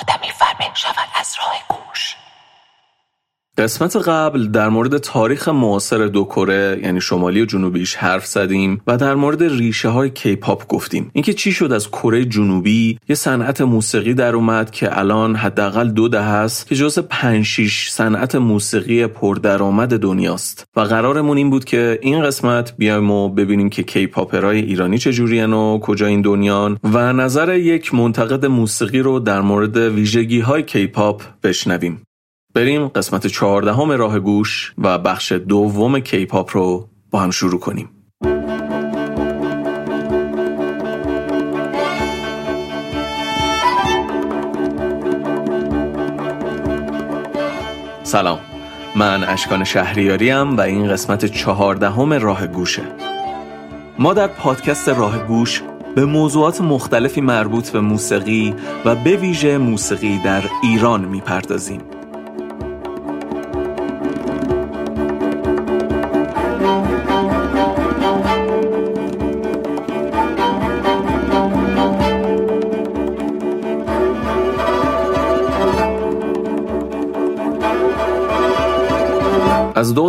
آدمی فربه شود از راه گوش. قسمت قبل در مورد تاریخ معاصر دو کره یعنی شمالی و جنوبیش حرف زدیم و در مورد ریشه های کیپاپ گفتیم. اینکه چی شد از کره جنوبی؟ یه صنعت موسیقی در اومد که الان حداقل دو دهه است که جز 5 6 صنعت موسیقی پردرآمد دنیاست. و قرارمون این بود که این قسمت بیایم و ببینیم که کیپاپرای ایرانی چجورین و کجا این دنیان و نظر یک منتقد موسیقی رو در مورد ویژگی های کیپاپ بشنویم. بریم قسمت چهاردهم راه گوش و بخش دوم کیپاپ رو با هم شروع کنیم. سلام. من اشکان شهریاریم و این قسمت چهاردهم راه گوشه. ما در پادکست راه گوش به موضوعات مختلفی مربوط به موسیقی و به ویژه موسیقی در ایران می‌پردازیم.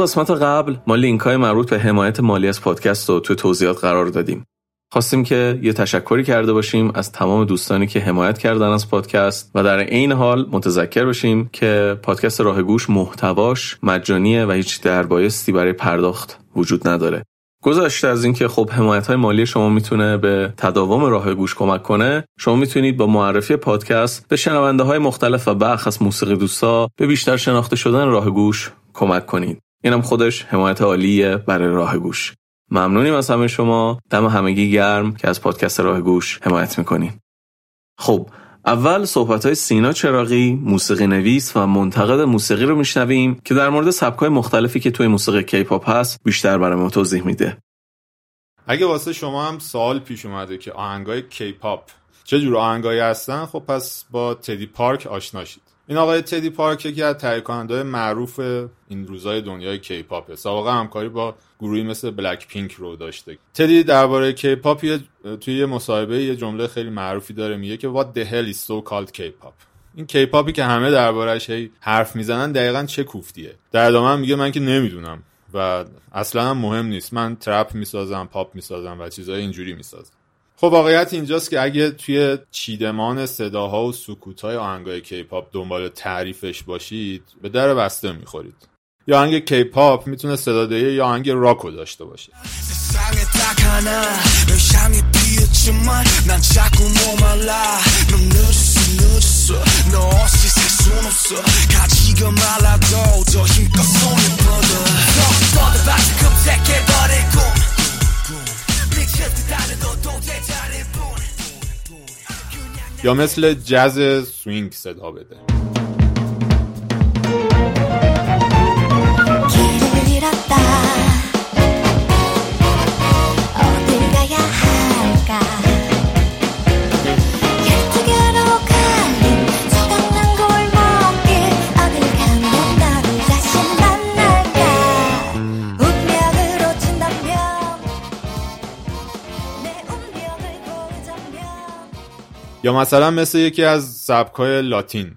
قسمت قبل ما لینک های مربوط به حمایت مالی از پادکست رو توی توضیحات قرار دادیم. خواستیم که یه تشکری کرده باشیم از تمام دوستانی که حمایت کردن از پادکست و در عین حال متذکر باشیم که پادکست راه گوش محتواش مجانیه و هیچ دربایستی برای پرداخت وجود نداره. گذشته از اینکه خب حمایت های مالی شما می‌تونه به تداوم راه گوش کمک کنه شما می‌تونید با معرفی پادکست به شنونده های مختلف و برخص موسیقی دوستا به بیشتر شناخته شدن راه گوش کمک کنید اینم خودش حمایت عالیه برای راه گوش. ممنونیم از همه شما. دم همگی گرم که از پادکست راه گوش حمایت می‌کنید خب اول صحبت های سینا چراغی موسیقی نویس و منتقد موسیقی رو میشنویم که در مورد سبکای مختلفی که توی موسیقی کیپاپ هست بیشتر برای ما توضیح میده. اگه واسه شما هم سوال پیش اومده که آهنگای کیپاپ چه جور آهنگایی هستن خب پس با تدی پارک آشنا شید. این آقای تدی پارک یکی از تهیه معروف این روزای دنیای کیپاپه سابقه همکاری با گروهی مثل بلک پینک رو داشته. تدی درباره کیپاپ توی یه مصاحبه یه جمله خیلی معروفی داره میگه که what the hell is so called کیپاپ این کیپاپی که همه دربارهش هی حرف می‌زنن دقیقا چه کوفتیه. در ادامه میگه من که نمی‌دونم و اصلا هم مهم نیست. من trap می‌سازم پاپ می‌سازم و چیزهای اینجوری می‌سازم. خب واقعیت اینجاست که اگه توی چیدمان صداها و سکوتهای آهنگای کیپاپ دنبال تعریفش باشید به در بسته می‌خورید. یا آهنگ کیپاپ می‌تونه صدادهی یا آهنگ راکو داشته باشه. یا مثل jazz swing صدا بده. یا مثلا مثل یکی از سبکای لاتین.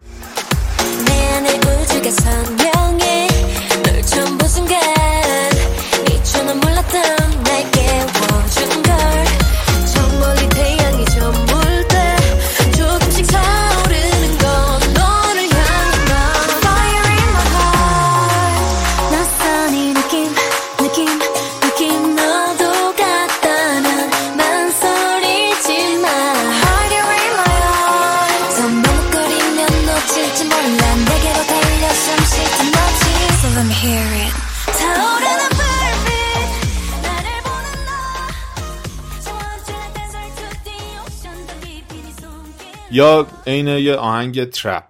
یا عین یه آهنگ ترپ.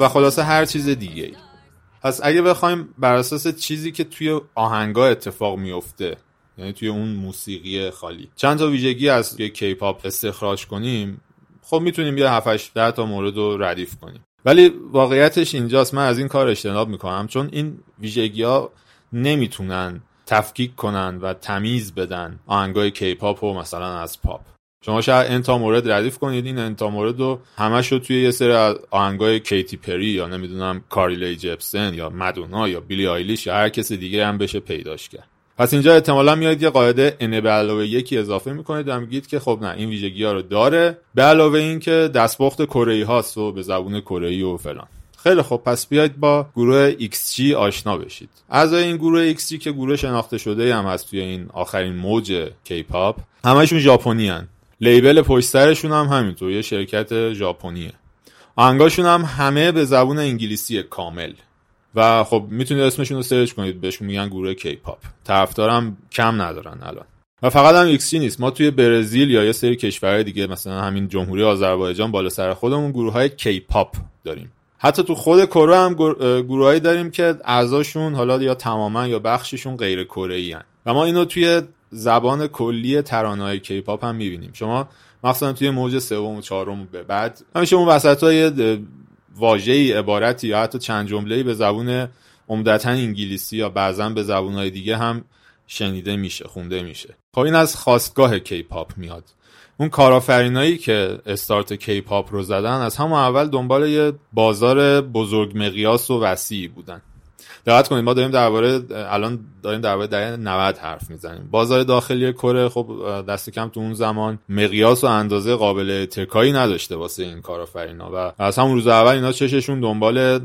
و خلاصه هر چیز دیگه ای پس اگه بخوایم بر اساس چیزی که توی آهنگا اتفاق میفته یعنی توی اون موسیقی خالی چند تا ویژگی از توی کیپاپ استخراج کنیم خب می‌تونیم یه 7 ده تا مورد رو ردیف کنیم. ولی واقعیتش اینجاست من از این کار اجتناب می‌کنم چون این ویژگی ها نمی‌تونن تفکیک کنن و تمیز بدن آهنگای کیپاپ و مثلا از پاپ شما شاید n تا مورد ردیف کنید. این n تا مورد رو همش رو توی یه سری از آهنگای کیتی پری یا نمی‌دونم کاریلی جپسن یا مدونا یا بیلی آیلیش یا هر کس دیگه هم بشه پیداش کرد. پس اینجا احتمالا میاد یه قاعده n به علاوه یکی اضافه می‌کنید و میگید که خب نه این ویژگی ها رو داره. به علاوه این که دستپخت کره هاست و به زبون کره و فلان. خیلی خب پس بیاید با گروه XG آشنا بشید. اعضای این گروه XG که گروه شناخته شده هم هست توی این آخرین موج کیپاپ همشون ژاپنی. لیبل پشت سرشون هم همینطور یه شرکت ژاپنیه. آهنگاشون هم همه به زبون انگلیسی کامل. و خب می‌تونید اسمشون رو سرچ کنید بهشون میگن گروه کیپاپ طرفدارم کم ندارن الان. و فقط هم ایکس نیست. ما توی برزیل یا یه سری کشورهای دیگه مثلا همین جمهوری آذربایجان بالا سر خودمون گروه های کیپاپ داریم. حتی تو خود کره هم گروهایی داریم که اعضاشون حالا یا تماما یا بخشیشون غیر کره‌ای و ما اینو توی زبان کلی ترانه های کیپاپ هم می‌بینیم. شما مثلا توی موج سوم و چهارم به بعد همیشه اون وسط های واژه‌ای عبارتی یا حتی چند جمله‌ای به زبون عمدتا انگلیسی یا بعضا به زبونهای دیگه هم شنیده میشه خونده میشه. خب این از خواستگاه کیپاپ میاد. اون کارآفرینایی که استارت کیپاپ رو زدن از همون اول دنبال یه بازار بزرگ مقیاس و وسیعی بودن. دقت کنید ما داریم درباره الان داریم درباره دهه 90 حرف می‌زنیم. بازار داخلی کره خب دست کم تو اون زمان مقیاس و اندازه قابل تکایی نداشته واسه این کارآفرینا و از همون روز اول اینا چششون دنبال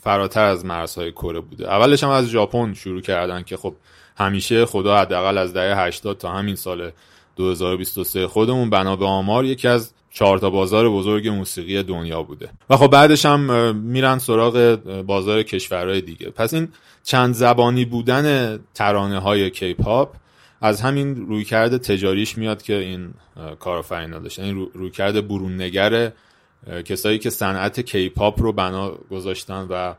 فراتر از مرزهای کره بوده. اولش هم از ژاپن شروع کردن که خب همیشه خدا حداقل از دهه 80 تا همین سال 2023 خودمون بنا به آمار یکی از چهار تا بازار بزرگ موسیقی دنیا بوده. و خب بعدش هم میرن سراغ بازار کشورهای دیگه. پس این چند زبانی بودن ترانه های کیپاپ از همین رویکرد تجاریش میاد که این کارآفرینا داشتن این رویکرد برون نگر کسایی که صنعت کیپاپ رو بنا گذاشتن و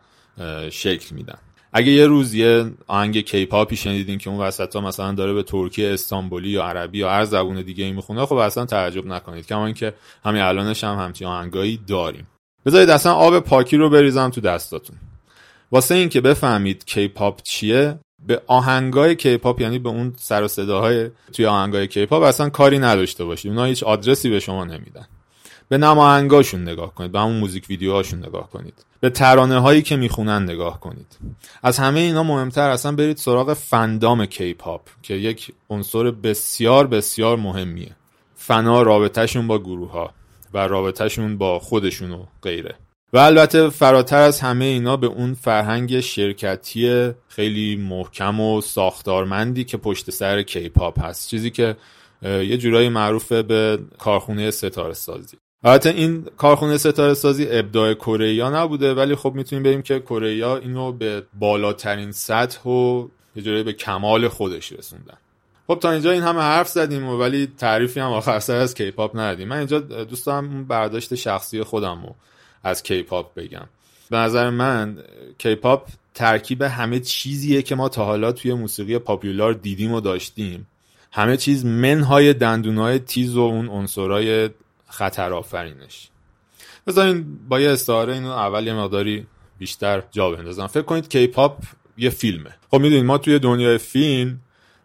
شکل میدن. اگه یه روز یه آهنگ کیپاپی شنیدین که اون وسط ها مثلا داره به ترکی استانبولی یا عربی یا هر زبون دیگه ای می‌خونه خب اصلا تعجب نکنید. کما اینکه همین الانش هم همچین آهنگایی داریم. بذارید اصلا آب پاکی رو بریزم تو دستاتون. واسه اینکه بفهمید کیپاپ چیه به آهنگای کیپاپ یعنی به اون سر و صداهای توی آهنگای کیپاپ اصلا کاری نداشته باشید. اونا هیچ آدرسی به شما نمیدن. به نماهنگاشون نگاه کنید به همون موزیک ویدیوهاشون نگاه کنید. به ترانه هایی که می‌خونن نگاه کنید. از همه اینا مهمتر اصلا برید سراغ فندام کیپاپ که یک عنصر بسیار بسیار مهمیه. فنا رابطهشون با گروه ها و رابطهشون با خودشون و غیره. و البته فراتر از همه اینا به اون فرهنگ شرکتی خیلی محکم و ساختارمندی که پشت سر کیپاپ هست. چیزی که یه جورایی معروفه به کارخونه ستاره سازی البته این کارخونه ستاره سازی ابداع کره نبوده ولی خب می‌تونیم بگیم که کره اینو به بالاترین سطح و یه به کمال خودش رسوندن. خب تا اینجا این همه حرف زدیم و ولی تعریفی هم آخر سر از کیپاپ ندیم من اینجا دوست دارم برداشت شخصی خودم رو از کیپاپ بگم. به نظر من کیپاپ ترکیب همه چیزیه که ما تا حالا توی موسیقی popular دیدیم و داشتیم. همه چیز منهای دندونهای تیز و اون عنصرهای خطر آفرینش بذارین با یه استعاره اینو اول یه مقداری بیشتر جا بندازم. فکر کنید کیپاپ یه فیلمه. خب می‌دونید ما توی دنیای فیلم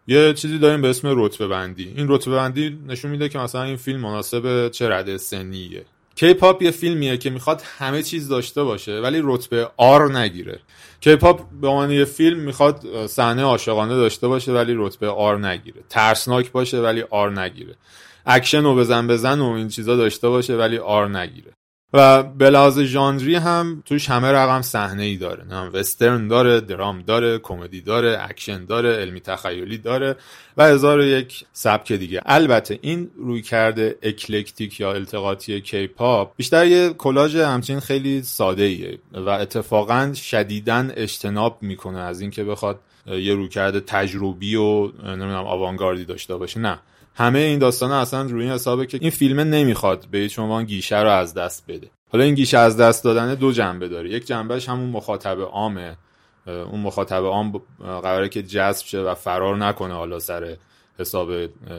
یه چیزی داریم به اسم رتبه بندی. این رتبه بندی نشون میده که مثلا این فیلم مناسب چه رده سنیه. کیپاپ یه فیلمیه که می‌خواد همه چیز داشته باشه ولی رتبه R نگیره. کیپاپ به عنوان یه فیلم می‌خواد صحنه عاشقانه داشته باشه ولی رتبه R نگیره. ترسناک باشه ولی R نگیره. اکشن و بزن بزن و این چیزا داشته باشه ولی R نگیره. و به لحاظ ژانری هم توش همه رقم صحنه ای داره. نه وسترن داره درام داره کمدی داره اکشن داره علمی تخیلی داره و هزار یک سبک دیگه. البته این رویکرد eclectic یا التقاطی کیپاپ بیشتر یه کلاژ همچین خیلی ساده ایه و اتفاقا شدیدن اجتناب می‌کنه از اینکه بخواد یه رویکرد تجربی و نمی‌دونم آوانگاردی داشته باشه. نه. همه این داستان اصلا روی این حسابه که این فیلم نمی‌خواد به هیچ عنوان گیشه رو از دست بده. حالا این گیشه از دست دادن دو جنبه داره. یک جنبهش همون مخاطب عامه. اون مخاطب عام قراره که جذب شه و فرار نکنه حالا سر حساب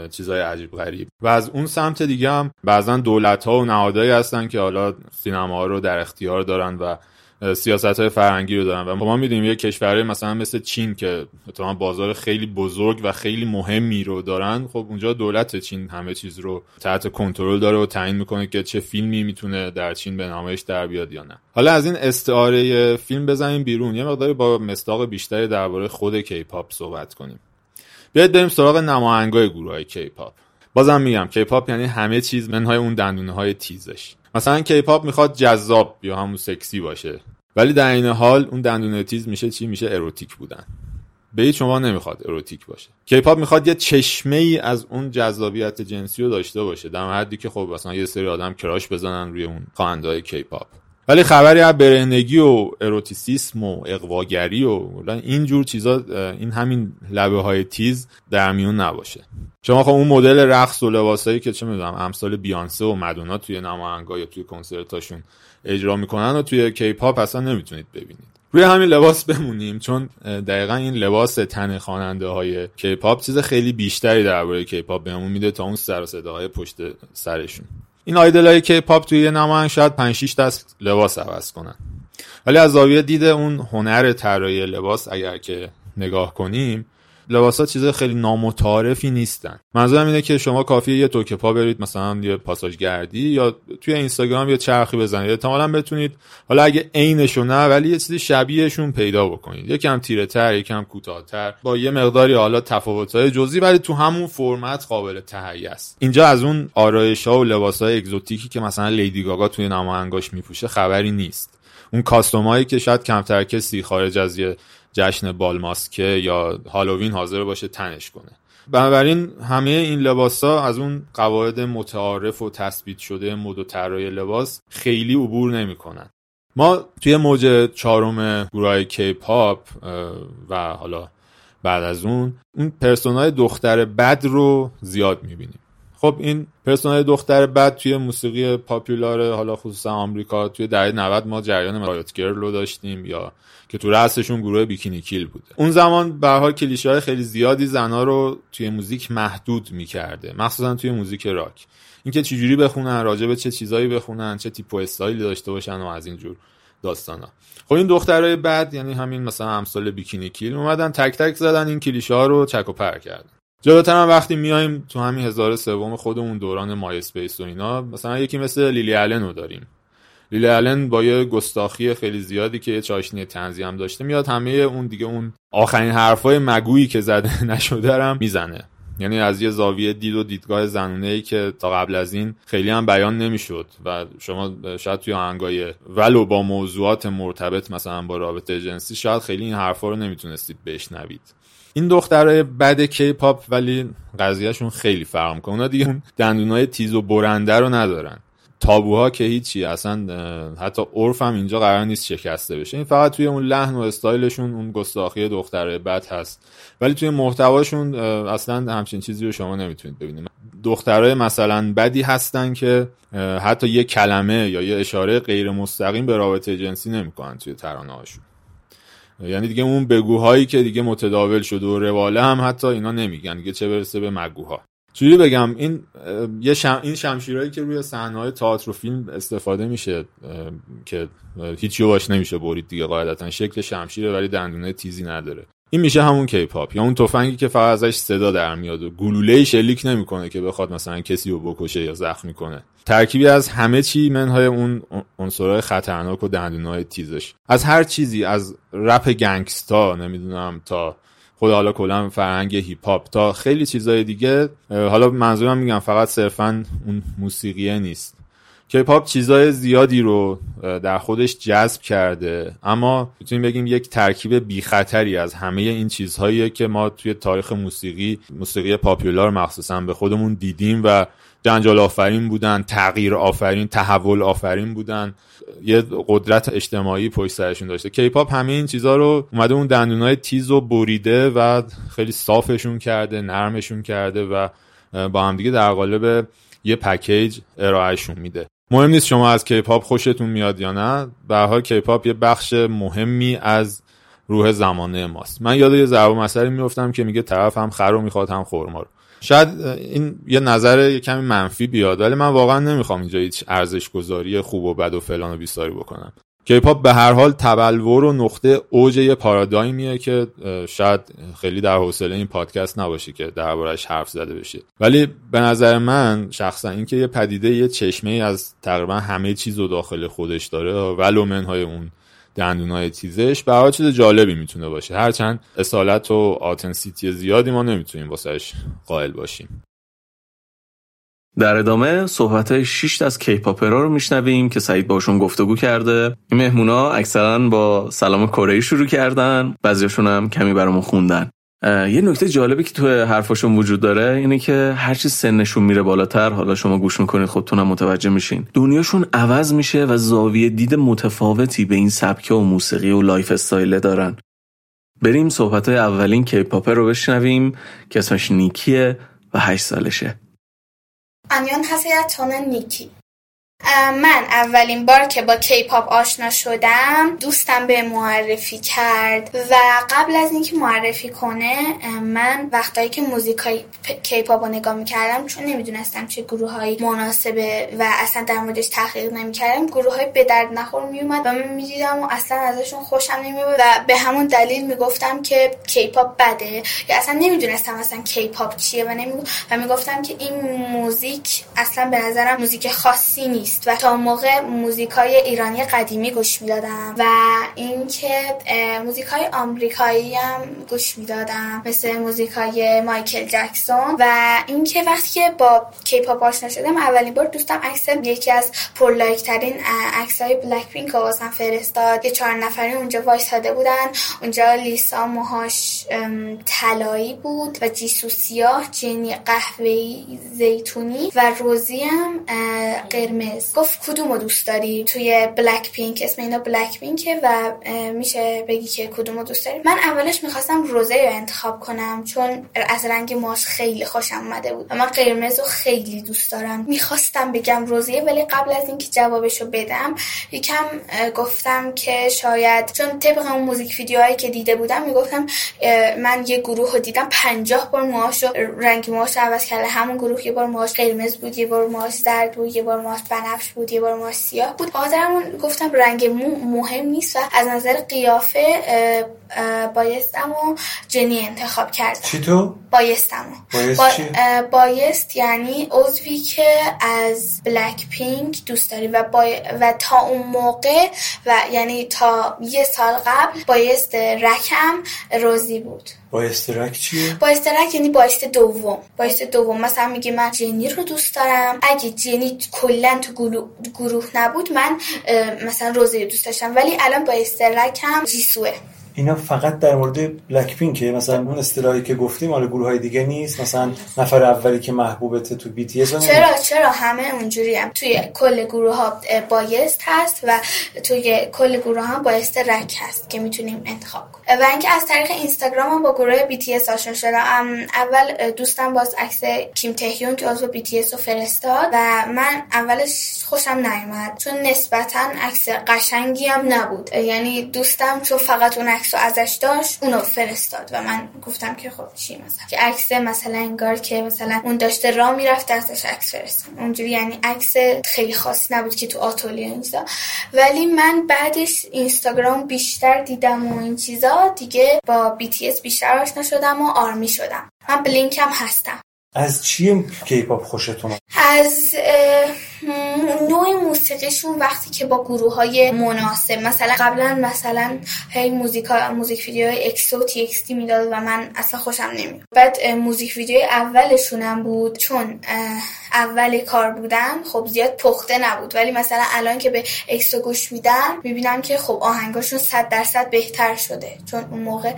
چیزای عجیب غریب. و از اون سمت دیگه هم بعضا دولت ها و نهادهایی هستن که حالا سینما ها رو در اختیار دارن و سیاست های فرهنگی رو دارن. و ما می‌دونیم یه کشوری مثلا مثل چین که اتفاقا بازار خیلی بزرگ و خیلی مهمی رو دارن خب اونجا دولت چین همه چیز رو تحت کنترل داره و تعیین می‌کنه که چه فیلمی می‌تونه در چین به نمایش در بیاد یا نه. حالا از این استعاره فیلم بزنیم بیرون. یه مقداری با مصداق بیشتری درباره خود کیپاپ صحبت کنیم. بیاید بریم سراغ نماهنگای گروه های بازم میگم کیپاپ یعنی همه چیز منهای اون دندونه های تیزش. مثلا کیپاپ می‌خواد جذاب یا همون سکسی باشه. ولی در این حال اون دندونه تیز میشه چی؟ میشه اروتیک بودن. به شما نمی‌خواد اروتیک باشه. کیپاپ می‌خواد یه چشمه ای از اون جذابیت جنسی رو داشته باشه. در حدی که خب مثلا یه سری آدم crush بزنن روی اون خواننده های کیپاپ ولی خبری از برهنگی و اروتیسیسم و اغواگری و این جور چیزا این همین لبه های تیز در میون نباشه. شما خب اون مدل رقص و لباسایی که چه می‌دونم امثال بیانسه و مدونا توی نماهنگا یا توی کنسرتاشون اجرا می‌کنن و توی کیپاپ اصلا نمی‌تونید ببینید. روی همین لباس بمونیم چون دقیقا این لباس تن خواننده های کیپاپ چیز خیلی بیشتری درباره کیپاپ بهمون میده تا اون سر و صداهای پشت سرشون. این idol ای کیپاپ توی یه نمایش شاید 5 6 دست لباس عوض کنن. ولی از زاویه دید اون هنر طراحی لباس اگر که نگاه کنیم لباس ها چیز خیلی نامتعارفی نیستن. منظورم اینه که شما کافیه یه تک پا برید مثلا یه پاساژ گردی یا توی اینستاگرام یه چرخی بزنید. احتمالا بتونید حالا اگه عینشو نه ولی یه چیزی شبیهشون پیدا بکنید. یکم تیره تر یکم کوتاهتر با یه مقداری حالا تفاوت‌های جزئی ولی تو همون فرمت قابل تهیه است. اینجا از اون آرایش‌ها و لباس‌های exotic ی که مثلا لیدی گاگا توی نماهنگاش میپوشه خبری نیست. اون costume ایی که شاید کمتر کسی خارج از یه جشن بالماسکه یا هالووین حاضر باشه تنش کنه. بنابراین همه این لباس ها از اون قواعد متعارف و تثبیت شده مد و طراحی لباس خیلی عبور نمی‌کنن. ما توی موج چهارم گروه کیپاپ و حالا بعد از اون اون پرسونای دختر بد رو زیاد می‌بینیم. خب این پرسونای دختر بد توی موسیقی popular حالا خصوصا آمریکا توی دهه 90 ما جریان riot grrrl رو داشتیم یا که تو رأسشون گروه Bikini Kill بوده. اون زمان به حال کلیشه های خیلی زیادی زنا رو توی موزیک محدود می‌کرده. مخصوصا توی موزیک راک. اینکه چجوری بخونن راجع به چه چیزایی بخونن چه تیپ و استایلی داشته باشن و از این جور داستانا. خب این دخترای بد یعنی همین مثلا امثال Bikini Kill اومدن تک تک زدن این کلیشه ها رو چک و پر کردن. جلوتر هم وقتی میایم تو همین هزاره سوم خودمون دوران MySpace و اینا مثلا یکی مثل لیلی آلن رو داریم. لیلی آلن با یه گستاخی خیلی زیادی که چاشنی تنزی هم داشته میاد همه اون دیگه اون آخرین حرفای مگویی که زده نشده هم می‌زنه. یعنی از یه زاویه دید و دیدگاه زنونه ای که تا قبل از این خیلی هم بیان نمی‌شد و شما شاید توی آهنگای ولو با موضوعات مرتبط مثلا با رابطه جنسی شاید خیلی این حرفا رو نمی‌تونستید بشنوید. این دخترای بد کی پاپ ولی قضیهشون خیلی فرق می‌کنه. اونا دیگه دندونای تیز و برنده رو ندارن. تابوها که هیچی اصلا حتی عرف هم اینجا قرار نیست شکسته بشه. این فقط توی اون لحن و استایلشون اون گستاخی دختره بد هست. ولی توی محتواشون اصلا همچین چیزی رو شما نمی‌تونید ببینید. دخترای مثلا بدی هستن که حتی یه کلمه یا یه اشاره غیر مستقیم به رابطه جنسی نمی‌کنن توی ترانه هاشون یعنی دیگه اون بگوهایی که دیگه متداول شده و رواله هم حتی اینا نمیگن. دیگه چه برسه به مگوها. چجوری بگم؟ این یه شم... این شمشیرهایی که روی صحنه‌های تئاتر و فیلم استفاده میشه که هیچی باش نمیشه برید دیگه قاعدتا. شکل شمشیره ولی دندونه تیزی نداره. این میشه همون کیپاپ یا اون تفنگی که فقط ازش صدا در میاد و گلوله شلیک نمی‌کنه که بخواد مثلا کسی رو بکشه یا زخمی کنه ترکیبی از همه چی منهای اون عنصرهای خطرناک و دندونهای تیزش. از هر چیزی از رپ گنگستا نمی‌دونم تا خود حالا کلا فرهنگ هیپ هاپ تا خیلی چیزای دیگه حالا منظورم میگم فقط صرفا اون موسیقیه نیست. کیپاپ چیزای زیادی رو در خودش جذب کرده اما می‌تونیم بگیم یک ترکیب بی خطری از همه این چیزهایی که ما توی تاریخ موسیقی موسیقی popular مخصوصا به خودمون دیدیم و جنجال آفرین بودن تغییر آفرین تحول آفرین بودن. یه قدرت اجتماعی پشت سرشون داشته. کیپاپ همه این رو اومده اون دندونای تیز و بریده و خیلی صافشون کرده نرمشون کرده و با هم دیگه در قالب یه پکیج ارائهشون میده. مهم نیست شما از کیپاپ خوشتون میاد یا نه. به حال کیپاپ یه بخش مهمی از روح زمانه ماست. من یاد یه ضرب‌المثله میفتم که میگه طرف هم خر رو می‌خواد هم خرما شاید این یه نظر یه کمی منفی بیاد ولی من واقعا نمی‌خوام اینجا هیچ ارزش گذاری خوب و بد و فلان و بیساری بکنم. کیپاپ به هر حال تبلور و نقطه اوج یه پارادایمیه که شاید خیلی در حوصله این پادکست نباشه که دربارش حرف زده بشه ولی به نظر من شخصا اینکه یه پدیده یه چشمه از تقریبا همه چیز رو داخل خودش داره ولو منهای اون دندونای تیزش به چیز جالبی می‌تونه باشه. هرچند اصالت و آتنسیتی زیادی ما نمی‌تونیم واسهش قائل باشیم. در ادامه صحبت های 6 از کیپاپرا رو میشنویم که سعید باشون گفتگو کرده. این مهمونا اکثرا با سلام کره شروع کردن. بعضیشون هم کمی برامون خوندن. یه نکته جالبی که تو حرفاشون وجود داره اینه که هرچی سنشون میره بالاتر حالا شما گوش می‌کنید خودتونم متوجه میشین. دنیاشون عوض میشه و زاویه دید متفاوتی به این سبک و موسیقی و lifestyle دارن. بریم صحبت های اولین popper رو بشنویم که اسمش نیکیه و هشت سالشه. 안녕하세요 전 نیکی. من اولین بار که با کیپاپ آشنا شدم دوستم به معرفی کرد و قبل از اینکه معرفی کنه من وقتایی که موزیک های کیپاپ رو نگاه می‌کردم چون نمی‌دونستم چه گروه های مناسبه و اصلا در موردش تحقیق نمی‌کردم گروه های به درد نخور میومد و من می‌دیدم و اصلا ازشون خوشم نمیومد و به همون دلیل می‌گفتم که کیپاپ بده. یا اصلا نمی‌دونستم اصلا کیپاپ چیه و نمی... و می‌گفتم که این موزیک اصلا به نظرم موزیک خاصی نیست. و تا موقع موزیک های ایرانی قدیمی گوش می‌دادم و اینکه موزیک های آمریکایی هم گوش می‌دادم مثل موزیک های مایکل جکسون و اینکه وقتی که با کیپاپ آشنا شدم اولین بار دوستم عکس یکی از پرلایک ترین عکس های BLACKPINK رو واسم فرستاد. یه چهار نفری اونجا وایساده بودن. اونجا لیسا موهاش طلایی بود و جیسو سیاه جنی قهوه‌ای زیتونی و روزی هم قرمز. گفت کدومو دوست داری؟ توی بلک پینک اسم اینا بلک پینکه و میشه بگی که کدومو دوست داری؟ من اولش می‌خواستم روزه رو انتخاب کنم چون از رنگ ماش خیلی خوشم اومده بود. و من قرمز رو خیلی دوست دارم. می‌خواستم بگم روزه ولی قبل از اینکه جوابشو بدم یکم گفتم که شاید چون طبق اون موزیک ویدیوهایی که دیده بودم می‌گفتم من یه گروه رو دیدم پنجاه بار موهاش رنگ موهاش عوض کرده. همون گروه یه بار موهاش قرمز بود یه بار موهاش زرد بود یه بار موهاش بنفش بود یه بار ما سیاه بود. بخاطرمون گفتم رنگ مو مهم نیست و از نظر قیافه بایستم و جنی انتخاب کردم. چی تو؟ بایستم بایست با... بایست یعنی عضوی که از بلک پینک دوست داری و, و تا اون موقع و یعنی تا یه سال قبل بایست رکم روزی بود. با استرک چیه؟ با استرک یعنی با است دوم. با است دوم. مثلا میگه من جنی رو دوست دارم. اگه جنی کلا تو گروه نبود من مثلا روزی رو دوست داشتم. ولی الان با استرک هم جیسوه. اینا فقط در مورد بلک پینکه مثلا اون اصطلاحی که گفتیم مال گروه های دیگه نیست. مثلا نفر اولی که محبوبته تو بی تی چرا؟ چرا همه اونجوری هم؟ توی کل گروه ها بایست هست و توی کل گروه ها bias wrecker هست که می‌تونیم انتخاب کنیم. و اینکه از طریق اینستاگرام هم با گروه BTS آشنا شدم. اول دوستم باز عکس کیم تهیون که عضو BTS رو فرستاد و من اولش خوشم نیومد. چون نسبتا عکس قشنگی هم نبود. یعنی دوستم چون فقط اون عکس ازش داشت اونو فرستاد و من گفتم که خب چی مثلا؟ که عکس مثلا انگار که مثلا اون داشته راه می‌رفت ازش عکس فرستم اونجوری یعنی عکس خیلی خاصی نبود که تو آتلیه این چیزا ولی من بعدش اینستاگرام بیشتر دیدم و این چیزا دیگه با BTS بیشتر آشنا شدم و ARMY شدم. من Blink هم هستم. از چی کیپاپ خوشتون از نوع موسیقیشون وقتی که با گروه های مناسب مثلا قبلا مثلا هی موزیک موزیک ویدیو EXO TXT می‌داد و من اصلا خوشم نمیاد بعد موزیک ویدیو اولشونم بود چون اول کار بودم خب زیاد پخته نبود. ولی مثلا الان که به اکسو گوش میدم می‌بینم که خب آهنگاشون صد درصد بهتر شده. چون اون موقع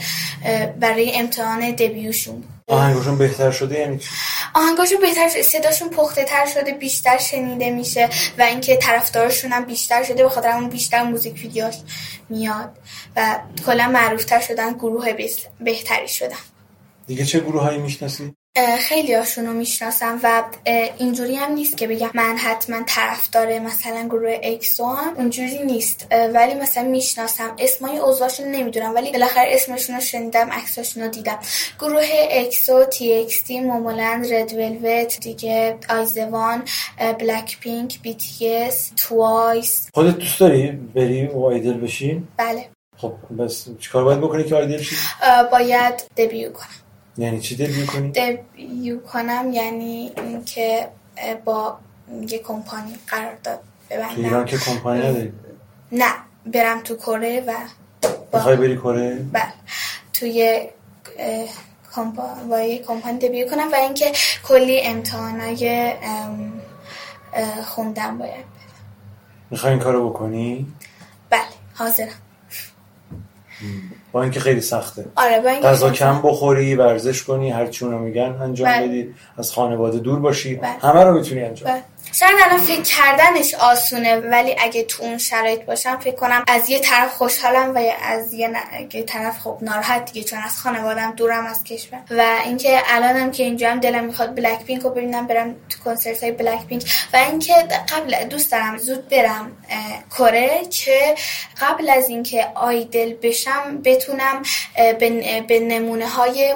برای امتحان دبیوشون بود. آهنگاشون بهتر شده یعنی چی؟ آهنگاشون بهتر شده صداشون پخته تر شده بیشتر شنیده میشه و اینکه طرفدارشون هم بیشتر شده به خاطر اون بیشتر موزیک ویدیوش میاد و کلا معروفتر شدن گروه بهتری شدن دیگه چه گروه هایی می‌شناسی؟ خیلی هاشون رو می‌شناسم و اینجوری هم نیست که بگم من حتما طرفدار مثلا گروه EXO هم اونجوری نیست. ولی مثلا می‌شناسم. اسمای اعضاشون نمی‌دونم ولی بالاخره اسمشون رو شنیدم عکساشون رو دیدم. گروه EXO TXT MOMOLAND Red Velvet دیگه آیزوان BLACKPINK BTS TWICE خودت دوست داری بری و idol بشی؟ بله. خب بس چیکار باید بکنی که آیدل شی؟ اه، باید دبیو کنم. یعنی چی دل کنی دبیو کنم یعنی اینکه با یه کمپانی قرارداد تو ایران ببندم که کمپانی نداری؟ نه برم تو کره و می‌خوای بری کره؟ بله. توی کمپا- با یه کمپانی دبیو کنم و اینکه کلی امتحانای خوندن باید می‌خوای این کارو بکنی؟ بله حاضرم. با اینکه خیلی سخته آره با اینکه غذا کم بخوری ورزش کنی هر چی میگن انجام بله. بدی از خانواده دور باشی بله. همه رو می‌تونی انجام بله. شاید الان فکر کردنش آسونه ولی اگه تو اون شرایط باشم فکر کنم از یه طرف خوشحالم و از یه, ن- یه طرف خب ناراحت دیگه چون از خانوادم دورم از کشور. و اینکه الانم که اینجا هم دلم می‌خواد بلک پینک رو ببینم برم تو کنسرت های بلک پینک و اینکه قبل دوست دارم زود برم کره که قبل از اینکه آیدل بشم بتونم به به نمونه های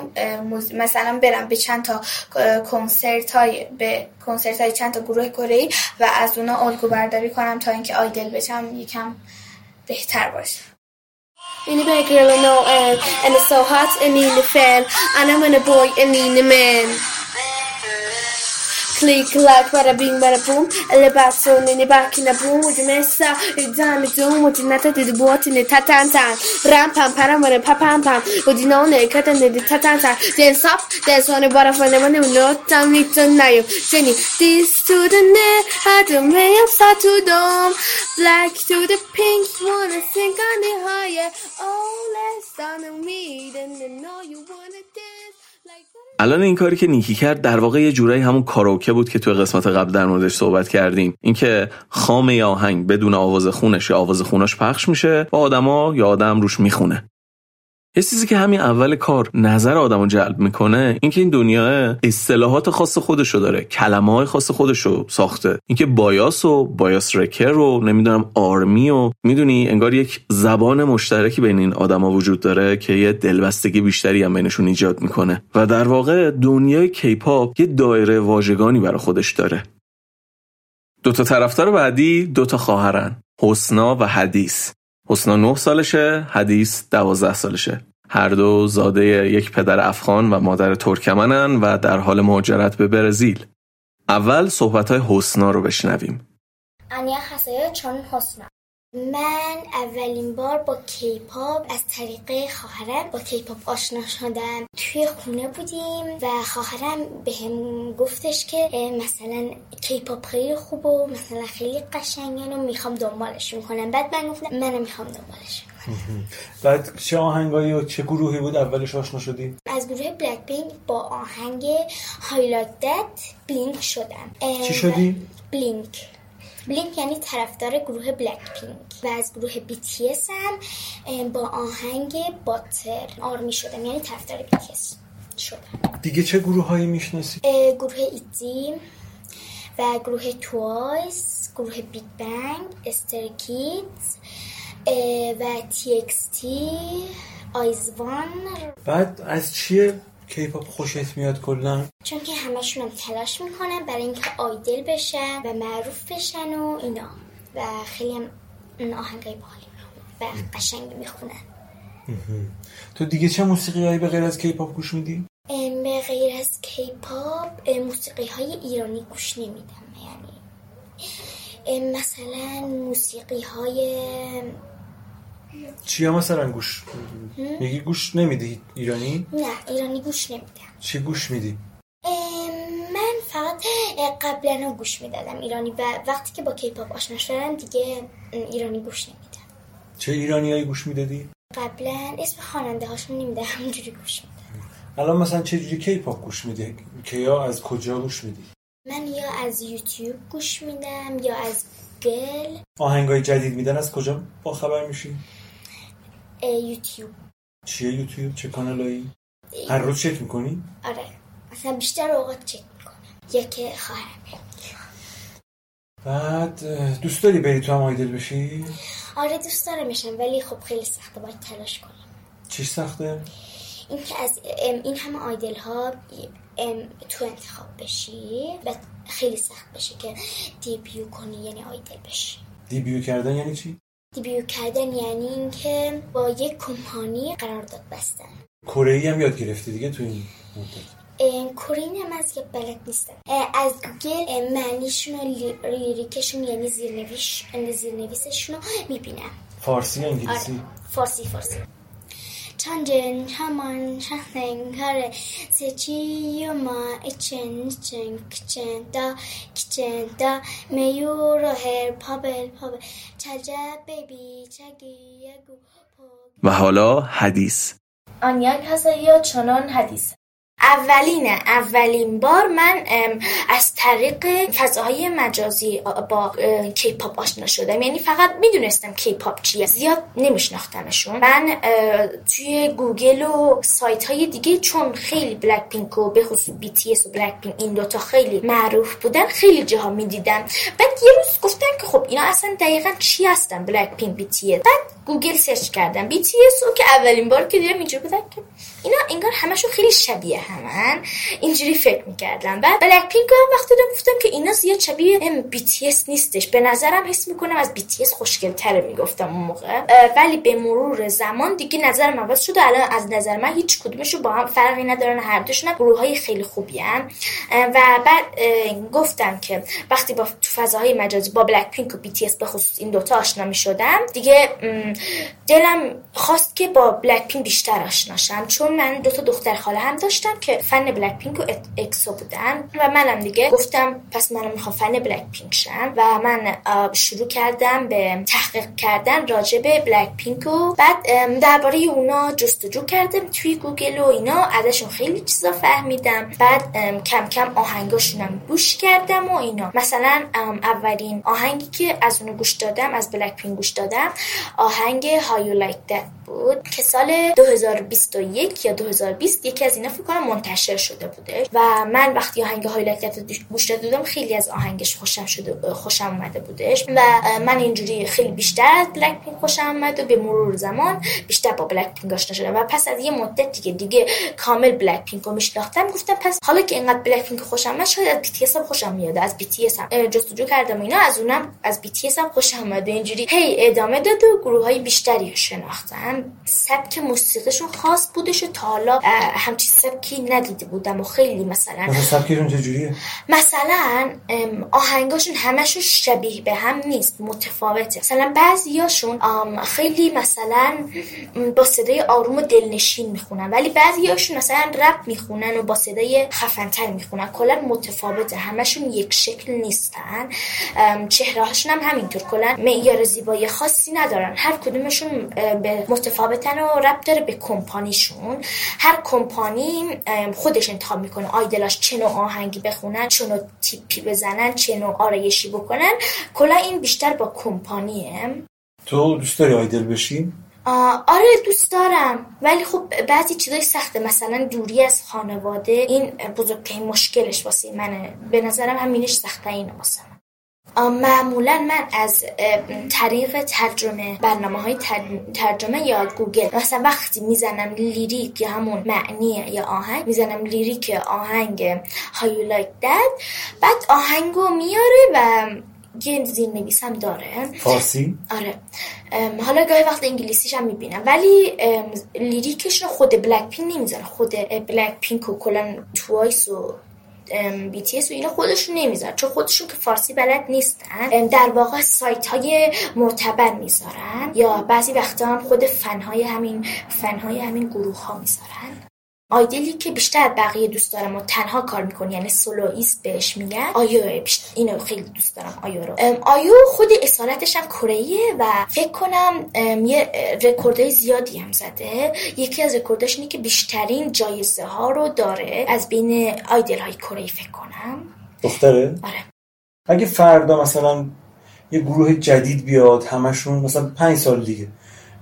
مثلا برم به چند تا کنسرت های به کنسرت های چند تا گروه کره و از اونا الگو برداری کنم تا اینکه آیدل بشم یکم بهتر باشه In the bed, girl, no end. And it's so hot and need the fan. And I'm in a boy and need the man. Click like bada bing bada boom. Alle back in a boom With the messa, it's time it's zoom With the nata di buoti ne tatan tan Ram pam param bada pa pam pam With the nonne katan ne di tatan tan Then stop, then on the bada for the money No time ni tanayo Jenny, this to the net Adamaya start to dome Black to the pink Wanna sink on the higher Oh, less than me Then I know you wanna dance. الان این کاری که نیکی کرد در واقع یه جورایی همون کاروکه بود که توی قسمت قبل در موردش صحبت کردیم. اینکه خام یا آهنگ بدون آواز خونش یا آواز خونش پخش میشه و آدما یا آدم روش می‌خونه. یه چیزی که همین اول کار نظر آدم رو جلب می‌کنه اینکه این دنیا اصطلاحات خاص خودشو داره کلمه های خاص خودشو ساخته. اینکه بایاس و بایاس رکر رو نمی‌دونم آرمی و می‌دونی انگار یک زبان مشترکی بین این آدما وجود داره که یه دلبستگی بیشتری هم بینشون ایجاد می‌کنه. و در واقع دنیای کیپاپ یه دایره واژگانی برای خودش داره. دوتا طرفدار بعدی دوتا خواهرن حسنا و حدیث. حسنا 9 سالشه حدیث 12 سالشه. هر دو زاده یک پدر افغان و مادر ترکمنن و در حال مهاجرت به برزیل. اول صحبت های حسنا رو بشنویم. انیا خسایه چون حسنا. من اولین بار با کیپاپ از طریق خواهرم با کیپاپ آشنا شدم. توی خونه بودیم و خواهرم بهم گفتش که مثلا کیپاپ خیلی خوب و مثلا خیلی قشنگن و می‌خوام دنبالش می‌کنم بعد من گفتم منم می‌خوام دنبالش کنم. بعد چه آهنگایی و چه گروهی بود اولش آشنا شدی؟ از گروه BLACKPINK با آهنگ How You Like That، Blink شدم. چی شدی؟ Blink Blink یعنی طرفدار گروه BLACKPINK و از گروه BTS هم با آهنگ Butter ARMY شدم یعنی طرفدار BTS شدم دیگه چه گروهایی می‌شناسی؟ اه، گروه ITZY و گروه TWICE گروه BIGBANG Stray Kids و TXT آیزوان بعد از چیه؟ کیپاپ خوشت میاد کلا. چون که همشون هم تلاش می‌کنن برای اینکه idol بشن و معروف بشن و اینا. و خیلی هم آهنگای باحالی و قشنگ می‌خونن. تو دیگه چه موسیقی هایی به غیر از کیپاپ گوش میدی؟ به غیر از کیپاپ موسیقی های ایرانی گوش نمیدم. یعنی مثلا موسیقی های چیا مثلا گوش میگی گوش نمیدی ایرانی؟ نه ایرانی گوش نمیدم. چی گوش میدی؟ من فقط قبلا گوش می‌دادم ایرانی و وقتی که با کیپاپ آشنا شدم دیگه ایرانی گوش نمیدم چه ایرانیایی گوش می‌دادی؟ قبلا اسم خواننده هاشون نمیدم همونجوری گوش میدم الان مثلا چه جوری کیپاپ گوش میدی؟ که یا از کجا گوش میدی؟ من یا از یوتیوب گوش میدم یا از گل. آهنگای جدید میدن از کجا با خبر میشی؟ یوتیوب. چیه یوتیوب؟ چه کانالایی؟ هر روز چک می‌کنی؟ آره. مثلا بیشتر اوقات چک می‌کنم. یا که خواهرم. بعد دوست داری بری تو هم آیدل بشی؟ آره دوست دارمشم ولی خب خیلی سخته باید تلاش کنم. چیش سخته؟ این که از این همه آیدل ها ام، تو انتخاب بشی و خیلی سخت بشه که دیبیو کنی یعنی آیدل بشی. دیبیو کردن یعنی چی؟ دیبیو کردن یعنی اینکه با یک کمپانی قرارداد بستن. کره هم یاد گرفتی دیگه تو این مدت؟ کورین هم از که بلد نیستم. از گوگل معنیشون و لی- لیریکشون یعنی زیرنویش زیرنویسشون رو می‌بینم. فارسی یا انگلیسی؟ آره فارسی فارسی. Haman shaheng kare sechi yoma echen chen kichen da kichen da meyuro her pabel pabel chaja baby chagi yagu و حالا حدیث 안녕하세요 저는 حدیث اولینه اولین بار من از طریق فضاهای مجازی با کیپاپ آشنا شدم. یعنی فقط می‌دونستم کیپاپ چیه. زیاد نمیشناختمشون. من توی گوگل و سایت های دیگه چون خیلی BLACKPINK و به خصوص BTS و BLACKPINK این دوتا خیلی معروف بودن خیلی جاها می‌دیدم. بعد یه روز گفتم که خب اینا اصلا دقیقا چی هستن BLACKPINK BTS بعد گوگل سرچ کردم. BTS رو که اولین بار که دیدم اینجوری بودم که اینا انگار همشون خیلی شبیه همن. اینجوری فکر می‌کردم. بعد BLACKPINK هم وقتی دیدم گفتم که اینا زیاد شبیه BTS نیستش. به نظرم حس می‌کنم از BTS خوشگلتره می‌گفتم اون موقع. ولی به مرور زمان دیگه نظرم عوض شده. الان از نظر من هیچ کدومشون با هم فرقی ندارن. هر دوشون گروه های خیلی خوبی هم. و بعد گفتم که وقتی با تو فضاهای مجازی با BLACKPINK و BTS به خصوص این دوتا آشنا می شدم دیگه دلم خواست که با بلک پینک بیشتر آشناشم چون من دو تا دختر خاله هم داشتم که فن بلک پینک و اکسو بودن و منم دیگه گفتم پس منم می‌خوام فن بلک پینک شم و من شروع کردم به تحقیق کردن راجع به بلک پینک و بعد درباره اونا جستجو کردم توی گوگل و اینا ازشون خیلی چیزا فهمیدم. بعد کم کم آهنگاشونم گوش کردم و اینا. مثلا اولین آهنگی که از اونا گوش دادم از بلک پینک گوش دادم آهنگ You Like That بود که سال 2021 یا 2020 یکی از اینا فکر کنم منتشر شده بوده و من وقتی آهنگ That رو گوش داده بودم خیلی از آهنگش خوشم شده خوشم اومده بودش و من اینجوری خیلی بیشتر از بلک پینک خوشم اومد و به مرور زمان بیشتر با بلک پینک آشنا شدم و پس از یه مدت دیگه دیگه کامل بلک پینک رو میشناختم گفتم پس حالا که اینقدر بلک پینک خوشم اومد شاید از اس هم خوشم میاد. از بی تی اس هم جستجو کردم اینا از اونم از بی تی اس هم خوشم اومد اینجوری هی ادامه داد و گروه های بیشتری شناختم. سبک موسیقیشون خاص بودش و تا حالا اه، همچین سبکی ندیده بودم و خیلی مثلا سبکشون چجوریه؟ مثلا آهنگاشون همشون شبیه به هم نیست متفاوته. مثلا بعضیاشون خیلی مثلا با صدای آروم و دلنشین می‌خونن ولی بعضیاشون مثلا رپ می‌خونن و با صدای خفنتر می‌خونن. کلا متفاوته همشون یک شکل نیستن. چهره هاشون هم همینطور. کلا معیار زیبایی خاصی ندارن. هر کدومشون به متفاوتن و رب داره به کمپانیشون. هر کمپانی خودش انتخاب می‌کنه. آیدلاش چه نوع آهنگی بخونن چه نوع تیپی بزنن چه نوع آرایشی بکنن. کلا این بیشتر با کمپانیه. تو دوست داری آیدل بشی؟ آره دوست دارم. ولی خب بعضی چیزای سخته. مثلا دوری از خانواده. این بزرگترین مشکلش واسه منه. به نظرم همینش سخته اینه واسه من. معمولا من از طریق ترجمه برنامه های ترجمه یا گوگل مثلا وقتی می‌زنم lyric یا همون معنی یا آهنگ می‌زنم lyric آهنگ How You Like That بعد آهنگو میاره و یه زیر نویسم داره. فارسی؟ آره. حالا گاهی وقت انگلیسیش هم می‌بینم. ولی lyric ش رو خود بلک پینک نمی‌ذاره. خود بلک پینک و کلا توایس و بی تی اس و اینا خودشون نمی‌ذارن. چون خودشون که فارسی بلد نیستن. در واقع سایت های معتبر می‌ذارن. یا بعضی وقتا هم خود فنهای همین فنهای همین گروه ها می‌ذارن. idol ی که بیشتر بقیه دوست دارم و تنها کار می‌کنه یعنی soloist ه بهش میگن آیو بیشتر اینو خیلی دوست دارم آیو رو. آیو خود اصالتش هم کره و فکر کنم یه رکوردهای زیادی هم زده. یکی از رکورداش اینه که بیشترین جایزه ها رو داره. از بین idol های کره فکر کنم. دختره؟ آره. اگه فردا مثلا یه گروه جدید بیاد همشون مثلا پنج سال دیگه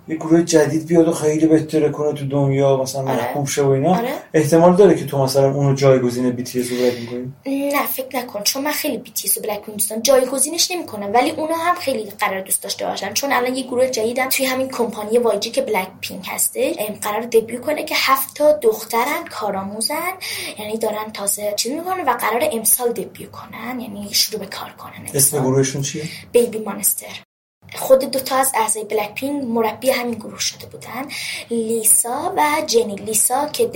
یه گروه جدید بیاد و خیلی بترکونه تو دنیا مثلا آره. محبوب شه و اینا. آره. احتمال داره که تو مثلا اونو جایگزین بی تی اس رو می‌کنی نه فکر نکن. چون من خیلی بی تی اس و بلک پینک دوست دارم جایگزینش نمی‌کنم. ولی اونا هم خیلی قرار دوست داشته باشن. چون الان یه گروه جدیدم توی همین کمپانی YG که بلک پینک هستش هم، قراره debut کنه که هفت تا دخترن کارآموزن. یعنی دارن تازه چیز می‌کنن و قرار امسال دبیو کنن. یعنی شروع به کار کنن. اسم. گروهشون چیه؟ بیبی مانستر خود دوتا از اعضای بلک پینک مربی همین گروه شده بودن. لیسا و جنی. لیسا که